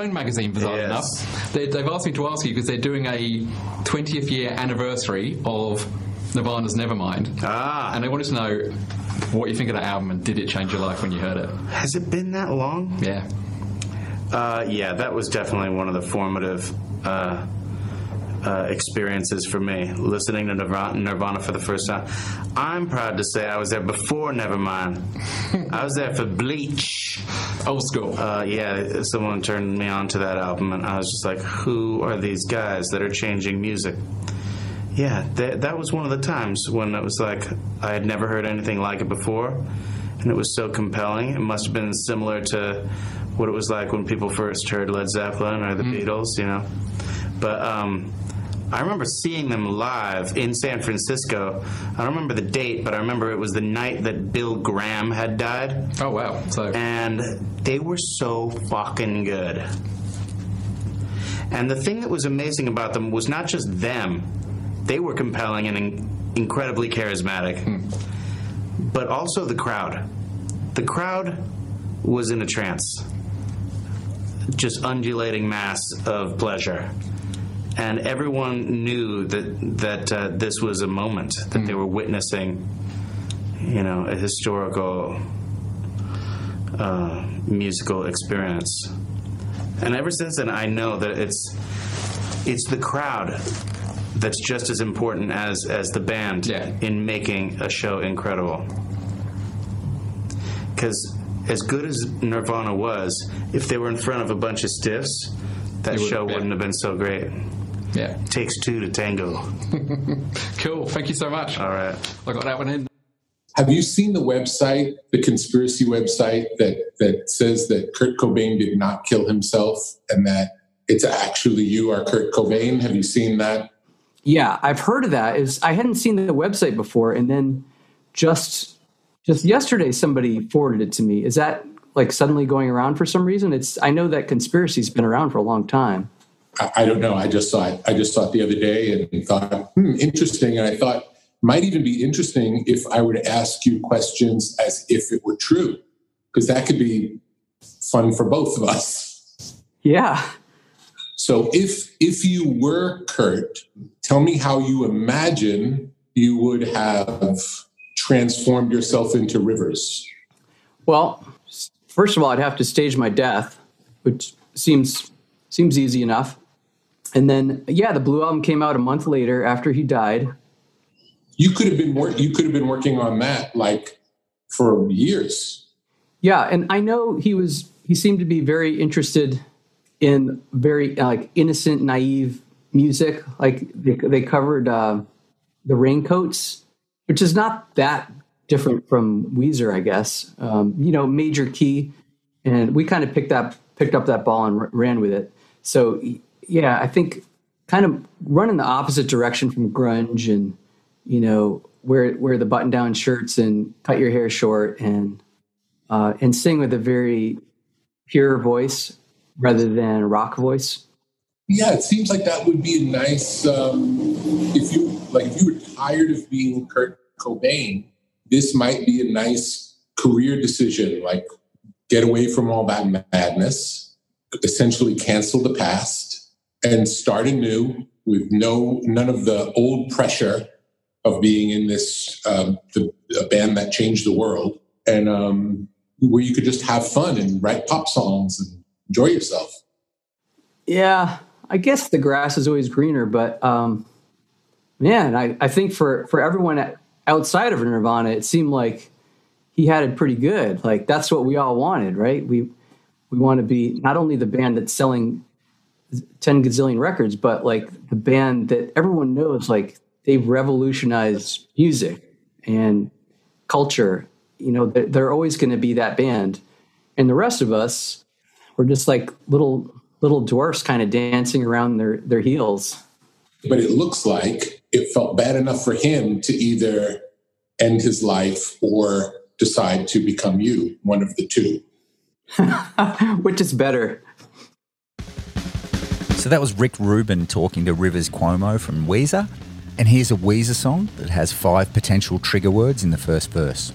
Stone magazine, bizarre enough. They, they've asked me to ask you because they're doing a 20th year anniversary of Nirvana's Nevermind. Ah. And they wanted to know what you think of that album and did it change your life when you heard it? Has it been that long? Yeah. Uh, yeah, that was definitely one of the formative uh, uh, experiences for me, listening to Nirvana, Nirvana for the first time. I'm proud to say I was there before Nevermind. I was there for Bleach. Old school. Uh, yeah, someone turned me on to that album, and I was just like, who are these guys that are changing music? Yeah, that, that was one of the times when it was like I had never heard anything like it before, and it was so compelling. It must have been similar to what it was like when people first heard Led Zeppelin or the Beatles, you know. But um, I remember seeing them live in San Francisco. I don't remember the date, but I remember it was the night that Bill Graham had died. Oh wow! So and they were so fucking good. And the thing that was amazing about them was not just them; they were compelling and in- incredibly charismatic, hmm. but also the crowd. The crowd was in a trance, just undulating mass of pleasure and everyone knew that that uh, this was a moment that they were witnessing, you know, a historical uh, musical experience. And ever since then, I know that it's it's the crowd that's just as important as as the band in making a show incredible. Because as good as Nirvana was, if they were in front of a bunch of stiffs, that would- show yeah. wouldn't have been so great. Yeah. Takes two to tango. cool. Thank you so much. All right. I got that one in. Have you seen the website, the conspiracy website that that says that Kurt Cobain did not kill himself and that it's actually you are Kurt Cobain? Have you seen that? Yeah, I've heard of that. Is I hadn't seen the website before, and then just just yesterday somebody forwarded it to me. Is that like suddenly going around for some reason? It's I know that conspiracy's been around for a long time. I, I don't know. I just saw it. I just saw it the other day and thought, hmm, interesting. And I thought might even be interesting if I were to ask you questions as if it were true, because that could be fun for both of us. Yeah. So if if you were Kurt, tell me how you imagine you would have transformed yourself into Rivers. Well, first of all, I'd have to stage my death, which seems seems easy enough. And then, yeah, the Blue album came out a month later after he died. You could have been work. You could have been working on that like for years. Yeah, and I know he was. He seemed to be very interested in very uh, like innocent, naive music. Like they, they covered uh, the Raincoats, which is not that different from Weezer, I guess. Um, you know, major key, and we kind of picked up picked up that ball and r- ran with it. So yeah, I think kind of running the opposite direction from grunge and you know wear wear the button down shirts and cut your hair short and uh, and sing with a very pure voice rather than rock voice. Yeah, it seems like that would be a nice. Um, if you like, if you were tired of being Kurt Cobain, this might be a nice career decision. Like, get away from all that madness, essentially cancel the past, and start anew with no none of the old pressure of being in this um, the, a band that changed the world, and um, where you could just have fun and write pop songs and enjoy yourself. Yeah, I guess the grass is always greener, but um, and I, I think for for everyone outside of Nirvana, it seemed like he had it pretty good. Like that's what we all wanted, right? We we want to be not only the band that's selling ten gazillion records, but like the band that everyone knows, like they've revolutionized music and culture. You know, they're, they're always going to be that band, and the rest of us, we're just like little little dwarfs, kind of dancing around their their heels. but it looks like it felt bad enough for him to either end his life or decide to become you, one of the two. Which is better? So that was Rick Rubin talking to Rivers Cuomo from Weezer. And here's a Weezer song that has five potential trigger words in the first verse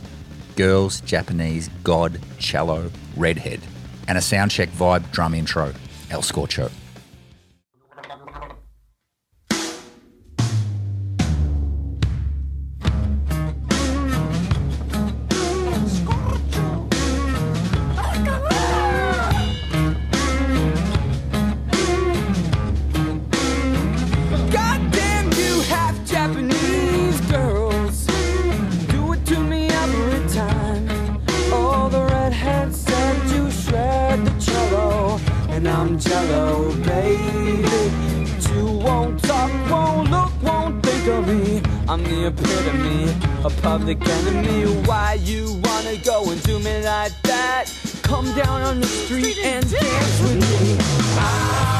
girls, Japanese, God, cello, redhead, and a soundcheck vibe drum intro, El Scorcho. I'm the epitome, a public enemy. Why you wanna go and do me like that? Come down on the street and dance with me. I'm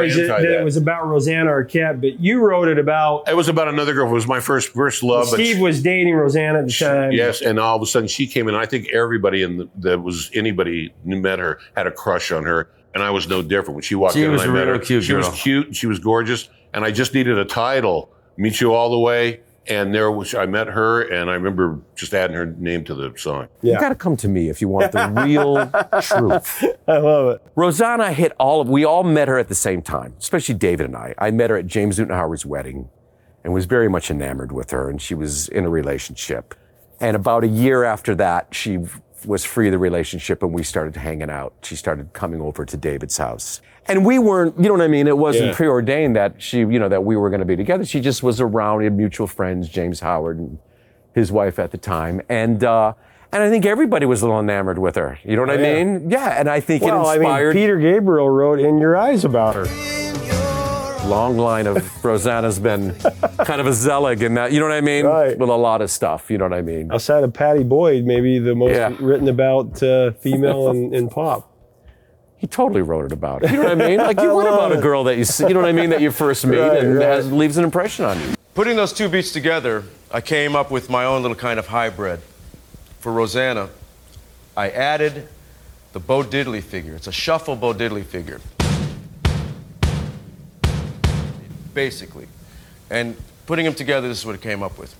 rumor was We were always that, that that. it was about Rosanna Arquette, but you wrote it about. It was about another girl who was my first first love. but Steve was dating Rosanna at the time. Yes, and all of a sudden she came in. I think everybody in the, that was anybody who met her had a crush on her, and I was no different. When she walked She in, was and I met her. cute She was cute. and She was gorgeous, and I just needed a title. Meet you all the way, and there was I met her, and I remember just adding her name to the song. Yeah. You got to come to me if you want the real truth. I love it. Rosanna hit all of, we all met her at the same time, especially David and I. I met her at James Newton Howard's wedding and was very much enamored with her, and she was in a relationship. And about a year after that, she was free of the relationship and we started hanging out. She started coming over to David's house. And we weren't, you know what I mean? It wasn't Yeah. preordained that she, you know, that we were going to be together. She just was around, we had mutual friends, James Howard and his wife at the time. And, uh, and I think everybody was a little enamored with her. You know what Oh, I yeah. mean? Yeah. And I think well, it I inspired. mean, Peter Gabriel wrote "In Your Eyes" about her. long line of Rosanna's been kind of a zealot in that. You know what I mean? Right. With a lot of stuff. You know what I mean? Outside of Pattie Boyd, maybe the most Yeah. written about uh, female in, in pop. He totally wrote it about. it. You know what I mean? Like you write about a girl that you see. You know what I mean? That you first meet Right, and right. Has, leaves an impression on you. Putting those two beats together, I came up with my own little kind of hybrid. For Rosanna, I added the Bo Diddley figure. It's a shuffle Bo Diddley figure. Basically. And putting them together, this is what it came up with.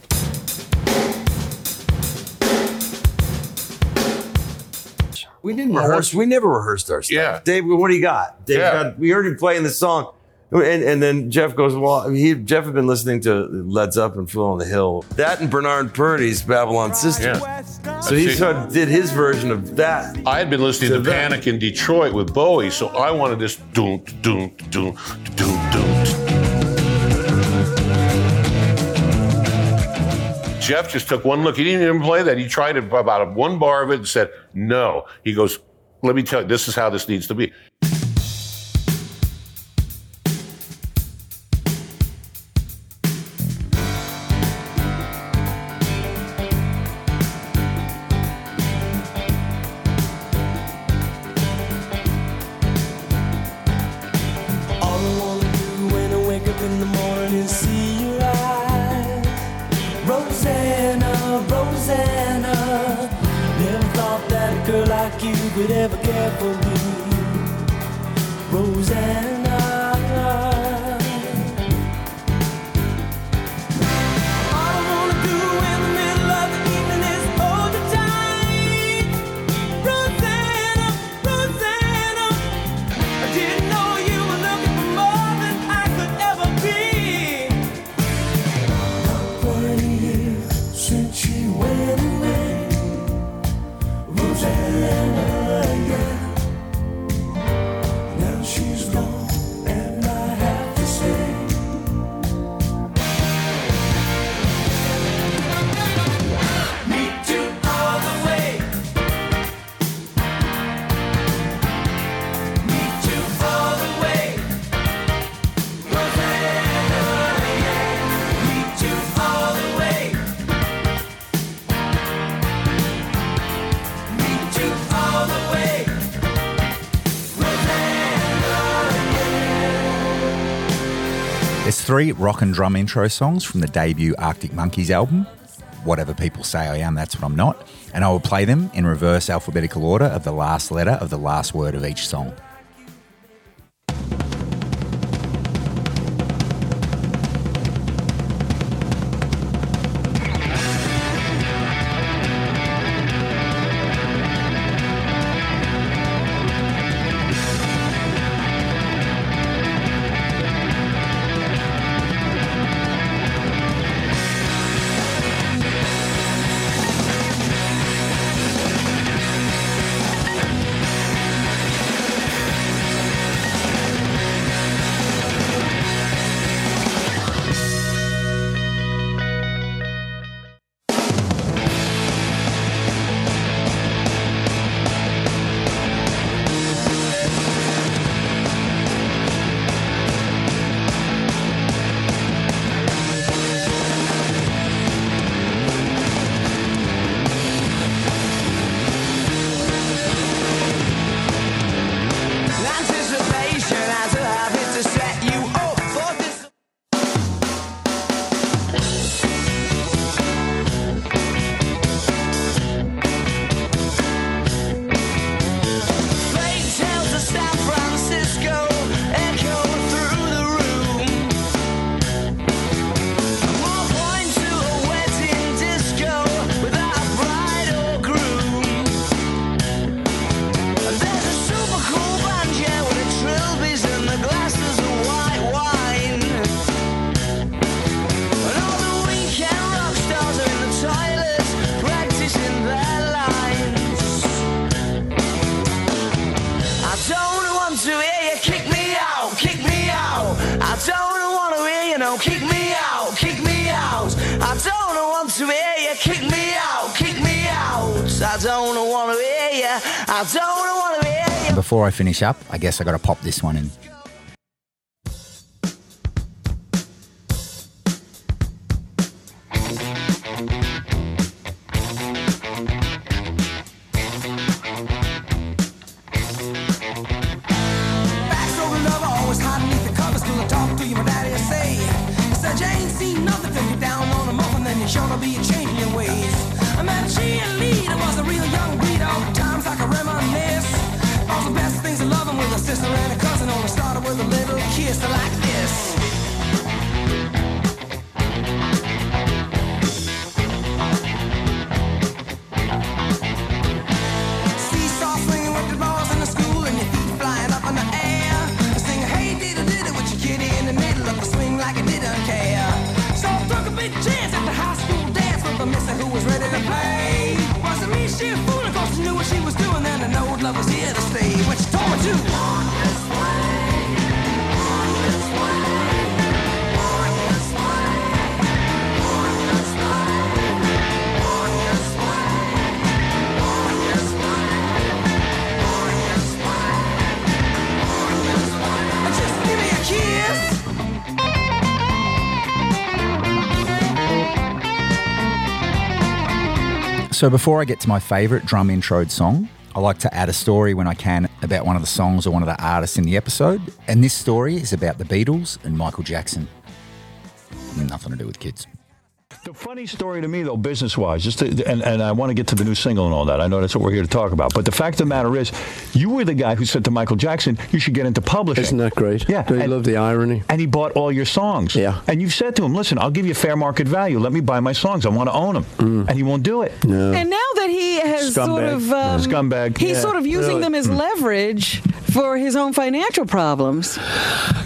We didn't rehearse. We never rehearsed our stuff. Yeah. Dave, what do you got? Dave Yeah. got, we heard him playing the song. And, and then Jeff goes, well, he, Jeff had been listening to Led Zeppelin, Fool on the Hill. That and Bernard Purdie's Babylon Sister. So he sort of did his version of that. I had been listening to, To. Panic in Detroit with Bowie, so I wanted this doom, doom, doom, doom, doom. Jeff just took one look. He didn't even play that. He tried about one bar of it and said, no. He goes, let me tell you, this is how this needs to be. Three rock and drum intro songs from the debut Arctic Monkeys album. Whatever people say I am, that's what I'm not. And I will play them in reverse alphabetical order of the last letter of the last word of each song. I finish up, I guess I got to pop this one in. So before I get to my favourite drum introed song, I like to add a story when I can about one of the songs or one of the artists in the episode. And this story is about the Beatles and Michael Jackson. Nothing to do with kids. The funny story to me, though, business wise, just to, and, and I want to get to the new single and all that. I know that's what we're here to talk about. But the fact of the matter is, you were the guy who said to Michael Jackson, you should get into publishing. Isn't that great? Yeah. Don't you love the irony? And he bought all your songs. Yeah. And you've said to him, listen, I'll give you fair market value. Let me buy my songs. I want to own them. Mm. And he won't do it. No. And now that he has sort Scumbag. of um, Scumbag. he's Yeah. sort of using Really? them as leverage for his own financial problems.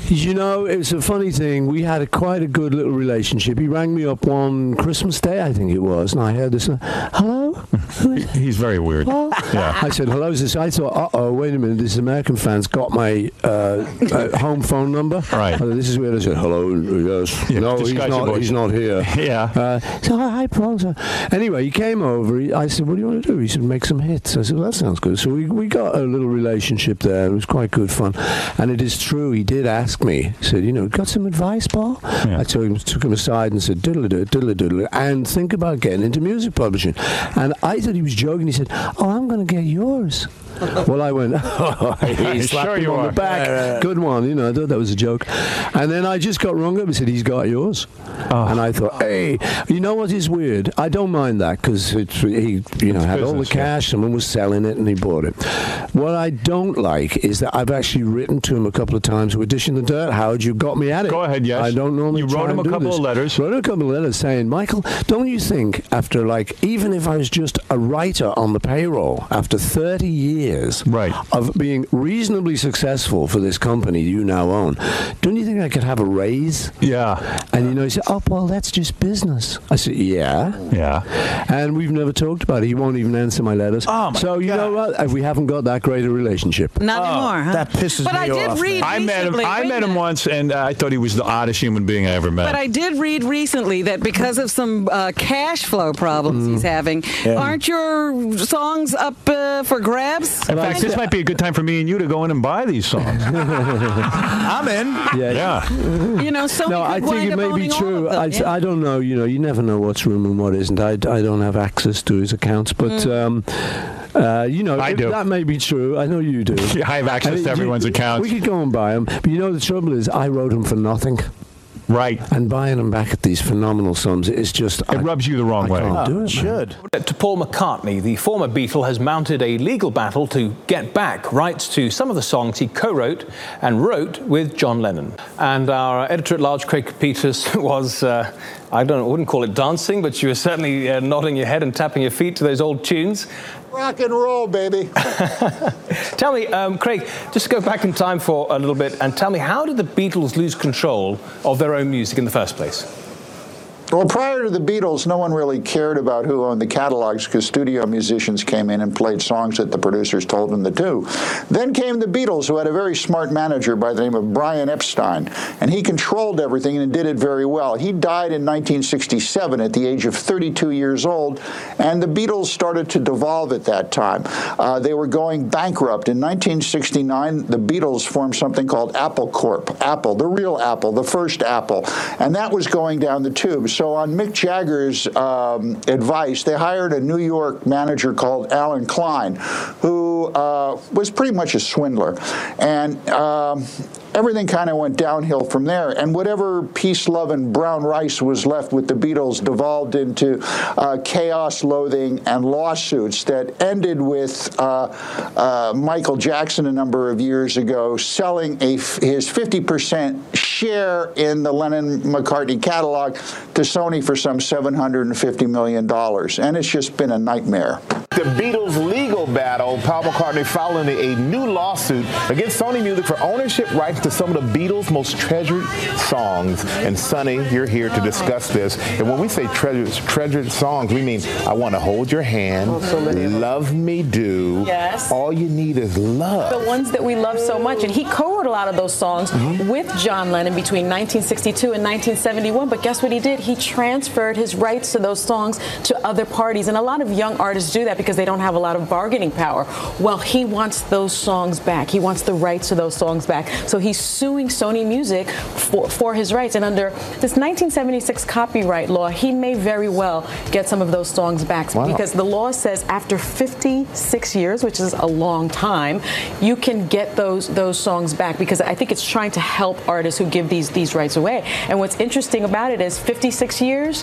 You know, it's a funny thing. We had a, quite a good little relationship. He rang me up one Christmas Day, I think it was, and I heard this. Hello? He's very weird. Oh, Yeah. I said, hello, is this? I thought, uh oh, wait a minute, this American fan's got my uh, uh, home phone number. Right. This is weird. I said, hello, yes. Yeah, no, he's not, he's not here. Yeah. Uh, so, hi, Paul. So, anyway, he came over. He, I said, what do you want to do? He said, make some hits. I said, well, that sounds good. So we, we got a little relationship there. It was quite good fun. And it is true, he did ask me, he said, you know, got some advice, Paul? I took him, took him aside and said, diddle diddle diddle diddle, and think about getting into music publishing. And I thought he was joking. He said, oh, I'm going to get yours. well, I went, oh, he slapped Sure him you on are. the back. Right, right, right. Good one, you know, I thought that was a joke. And then I just got rung up and said, he's got yours. Oh. And I thought, hey, you know what is weird? I don't mind that because he, you know, had all the business, yeah. cash, someone was selling it and he bought it. What I don't like is that I've actually written to him a couple of times with Dish in the Dirt. Howard, you got me at it. Go ahead, yes. I don't normally You try wrote him and a couple this. of letters. Wrote him a couple of letters saying, Michael, don't you think after like, even if I was just a writer on the payroll, after 30 years right. of being reasonably successful for this company you now own, don't you think I could have a raise? Yeah. And you know, he said, "Oh, well, that's just business." I said, "Yeah, yeah." And we've never talked about it. He won't even answer my letters. Oh, my so you know what? If we haven't got that great a relationship. Not anymore, huh? That pisses But me I did off. read I met him. recently- I wait a met him once, and uh, I thought he was the oddest human being I ever met. But I did read recently that because of some uh, cash flow problems he's having, Yeah. aren't your songs up uh, for grabs? In fact, this might be a good time for me and you to go in and buy these songs. I'm in. Yeah. Yeah. You know, so no, I think it may be true. I, I don't know. You know, you never know what's room and what isn't. I, I don't have access to his accounts, but um, uh, you know, I do. that may be true. I know you do. I have access And to everyone's you- accounts. We could go and buy them, but you know the trouble is, I wrote them for nothing. Right. And buying them back at these phenomenal sums, is just it rubs you the wrong way. Can't do Oh, it, it man. should. To Paul McCartney, the former Beatle has mounted a legal battle to get back rights to some of the songs he co-wrote and wrote with John Lennon. And our editor at large, Craig Peters, was. Uh, I don't I wouldn't call it dancing, but you were certainly uh, nodding your head and tapping your feet to those old tunes. Rock and roll, baby. Tell me, um, Craig, just go back in time for a little bit and tell me, how did the Beatles lose control of their own music in the first place? Well, prior to the Beatles, no one really cared about who owned the catalogs because studio musicians came in and played songs that the producers told them to do. Then came the Beatles, who had a very smart manager by the name of Brian Epstein, and he controlled everything and did it very well. He died in 1967 at the age of 32 years old, and the Beatles started to devolve at that time. Uh, they were going bankrupt. In 1969, the Beatles formed something called Apple Corp. Apple, the real Apple, the first Apple, and that was going down the tube. So so on Mick Jagger's um, advice, they hired a New York manager called Allen Klein, who uh, was pretty much a swindler, and. Um, Everything kind of went downhill from there, and whatever peace, love, and brown rice was left with the Beatles devolved into uh, chaos, loathing, and lawsuits that ended with uh, uh, Michael Jackson a number of years ago selling his 50% share in the Lennon McCartney catalog to Sony for some $750 million. And it's just been a nightmare. The Beatles legal battle, Paul McCartney filing a new lawsuit against Sony Music for ownership rights to some of the Beatles' most treasured songs. And Sonny, you're here to discuss this. And when we say treasured, treasured songs, we mean I want to hold your hand, love me do. Yes. All you need is love. the ones that we love so much. And he co-wrote a lot of those songs mm-hmm. with John Lennon between 1962 and 1971. But guess what he did? He transferred his rights to those songs to other parties. And a lot of young artists do that because they don't have a lot of bargaining power. Well, he wants those songs back. He wants the rights to those songs back. So he's suing Sony Music for, for his rights. And under this 1976 copyright law, he may very well get some of those songs back Wow. because the law says after 56 years, which is a long time, you can get those those songs back because I think it's trying to help artists who give these these rights away. And what's interesting about it is 56 years,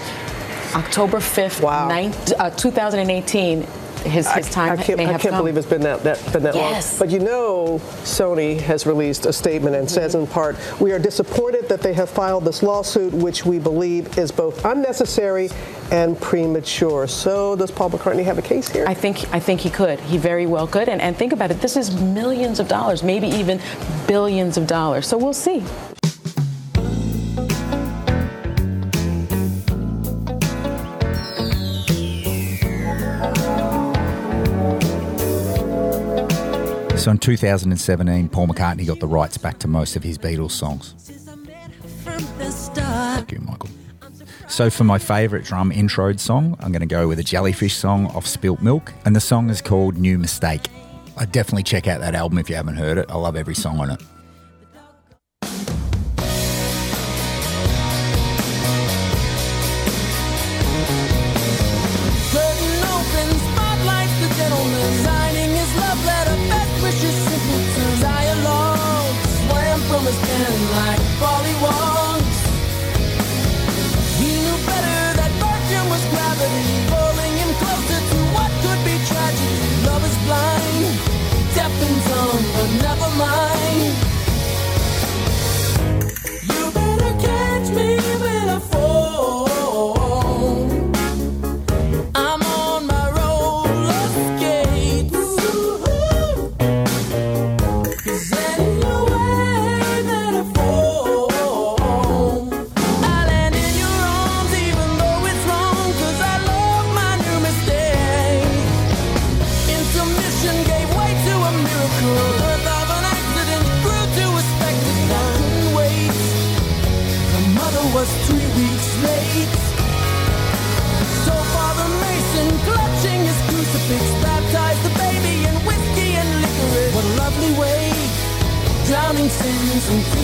October 5th, nine, uh, 2018. His, his time I can't, I can't believe it's been that, that been that Yes. long. But you know, Sony has released a statement and says in part, "We are disappointed that they have filed this lawsuit, which we believe is both unnecessary and premature." So, does Paul McCartney have a case here? I think I think he could. He very well could. And, and think about it. This is millions of dollars, maybe even billions of dollars. So we'll see. So in 2017, Paul McCartney got the rights back to most of his Beatles songs. Thank you, Michael. So for my favourite drum intro song, I'm going to go with a Jellyfish song off Spilt Milk, and the song is called New Mistake. I definitely check out that album if you haven't heard it. I love every song on it. Sins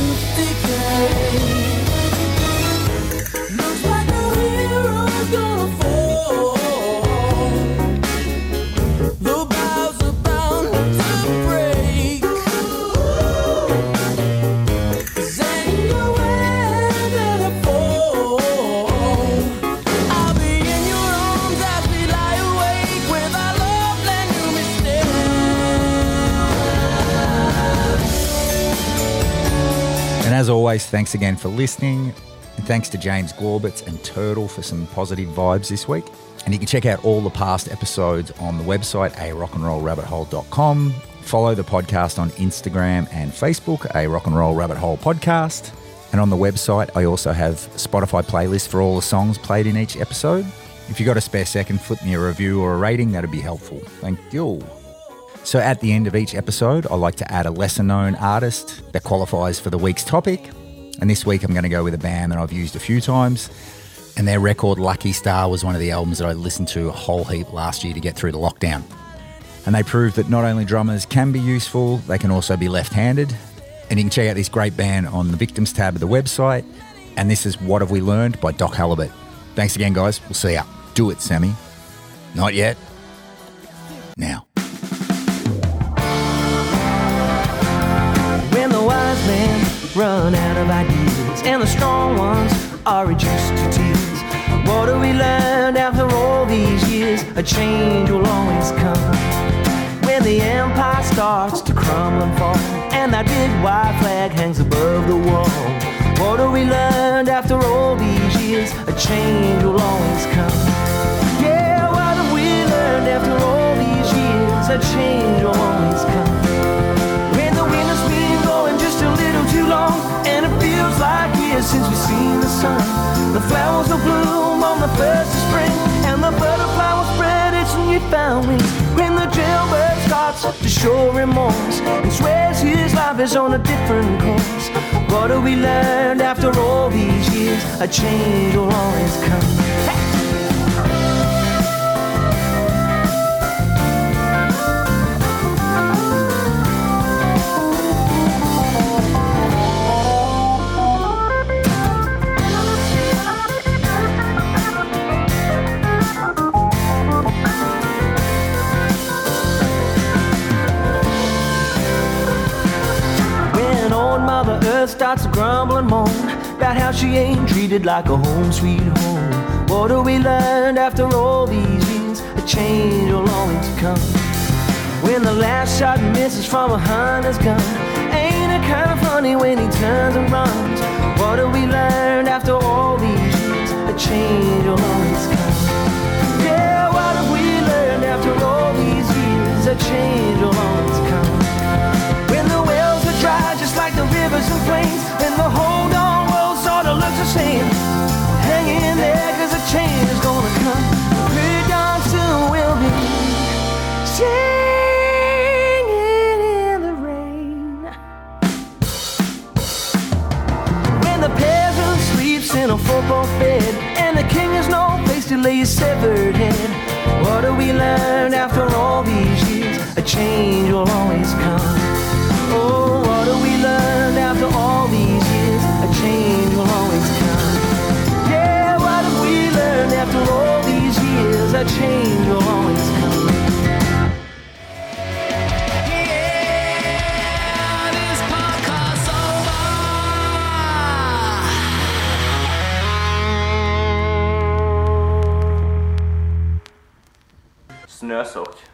always, thanks again for listening. And thanks to James Glorbitz and Turtle for some positive vibes this week. And you can check out all the past episodes on the website, a rockandrollrabbithole.com. Follow the podcast on Instagram and Facebook, a rock and roll rabbit hole podcast. And on the website, I also have Spotify playlists for all the songs played in each episode. If you got a spare second, flip me a review or a rating, that'd be helpful. Thank you. So at the end of each episode, I like to add a lesser known artist that qualifies for the week's topic. And this week I'm going to go with a band that I've used a few times. And their record Lucky Star was one of the albums that I listened to a whole heap last year to get through the lockdown. And they proved that not only drummers can be useful, they can also be left handed. And you can check out this great band on the Victims tab of the website. And this is What Have We Learned by Doc Halibut. Thanks again, guys. We'll see ya. Do it, Sammy. Not yet. Now. Run out of ideas and the strong ones are reduced to tears, what do we learn after all these years? A change will always come. When the empire starts to crumble and fall, and that big white flag hangs above the wall, what do we learn after all these years? A change will always come. Yeah, what have we learned after all these years? A change will always come. Long, and it feels like years since we've seen the sun. The flowers will bloom on the first of spring, and the butterfly will spread its newfound wings. When the jailbird starts to show remorse and swears his life is on a different course, what have we learned after all these years? A change will always come. When Starts to grumble and moan about how she ain't treated like a home sweet home. What do we learn after all these years? A change will always come. When the last shot misses from a hunter's gun, ain't it kind of funny when he turns and runs? What do we learn after all these years? A change will always come. Yeah, what have we learned after all these years? A change will always come. Like the rivers and plains, and the whole darn world sort of looks the same. Hang in there, cause a change is gonna come. Pretty darn soon we'll be singing in the rain. When the peasant sleeps in a football bed, and the king has no place to lay his severed head. What do we learn after all these years? A change will always come. Change will always come. Snösokk.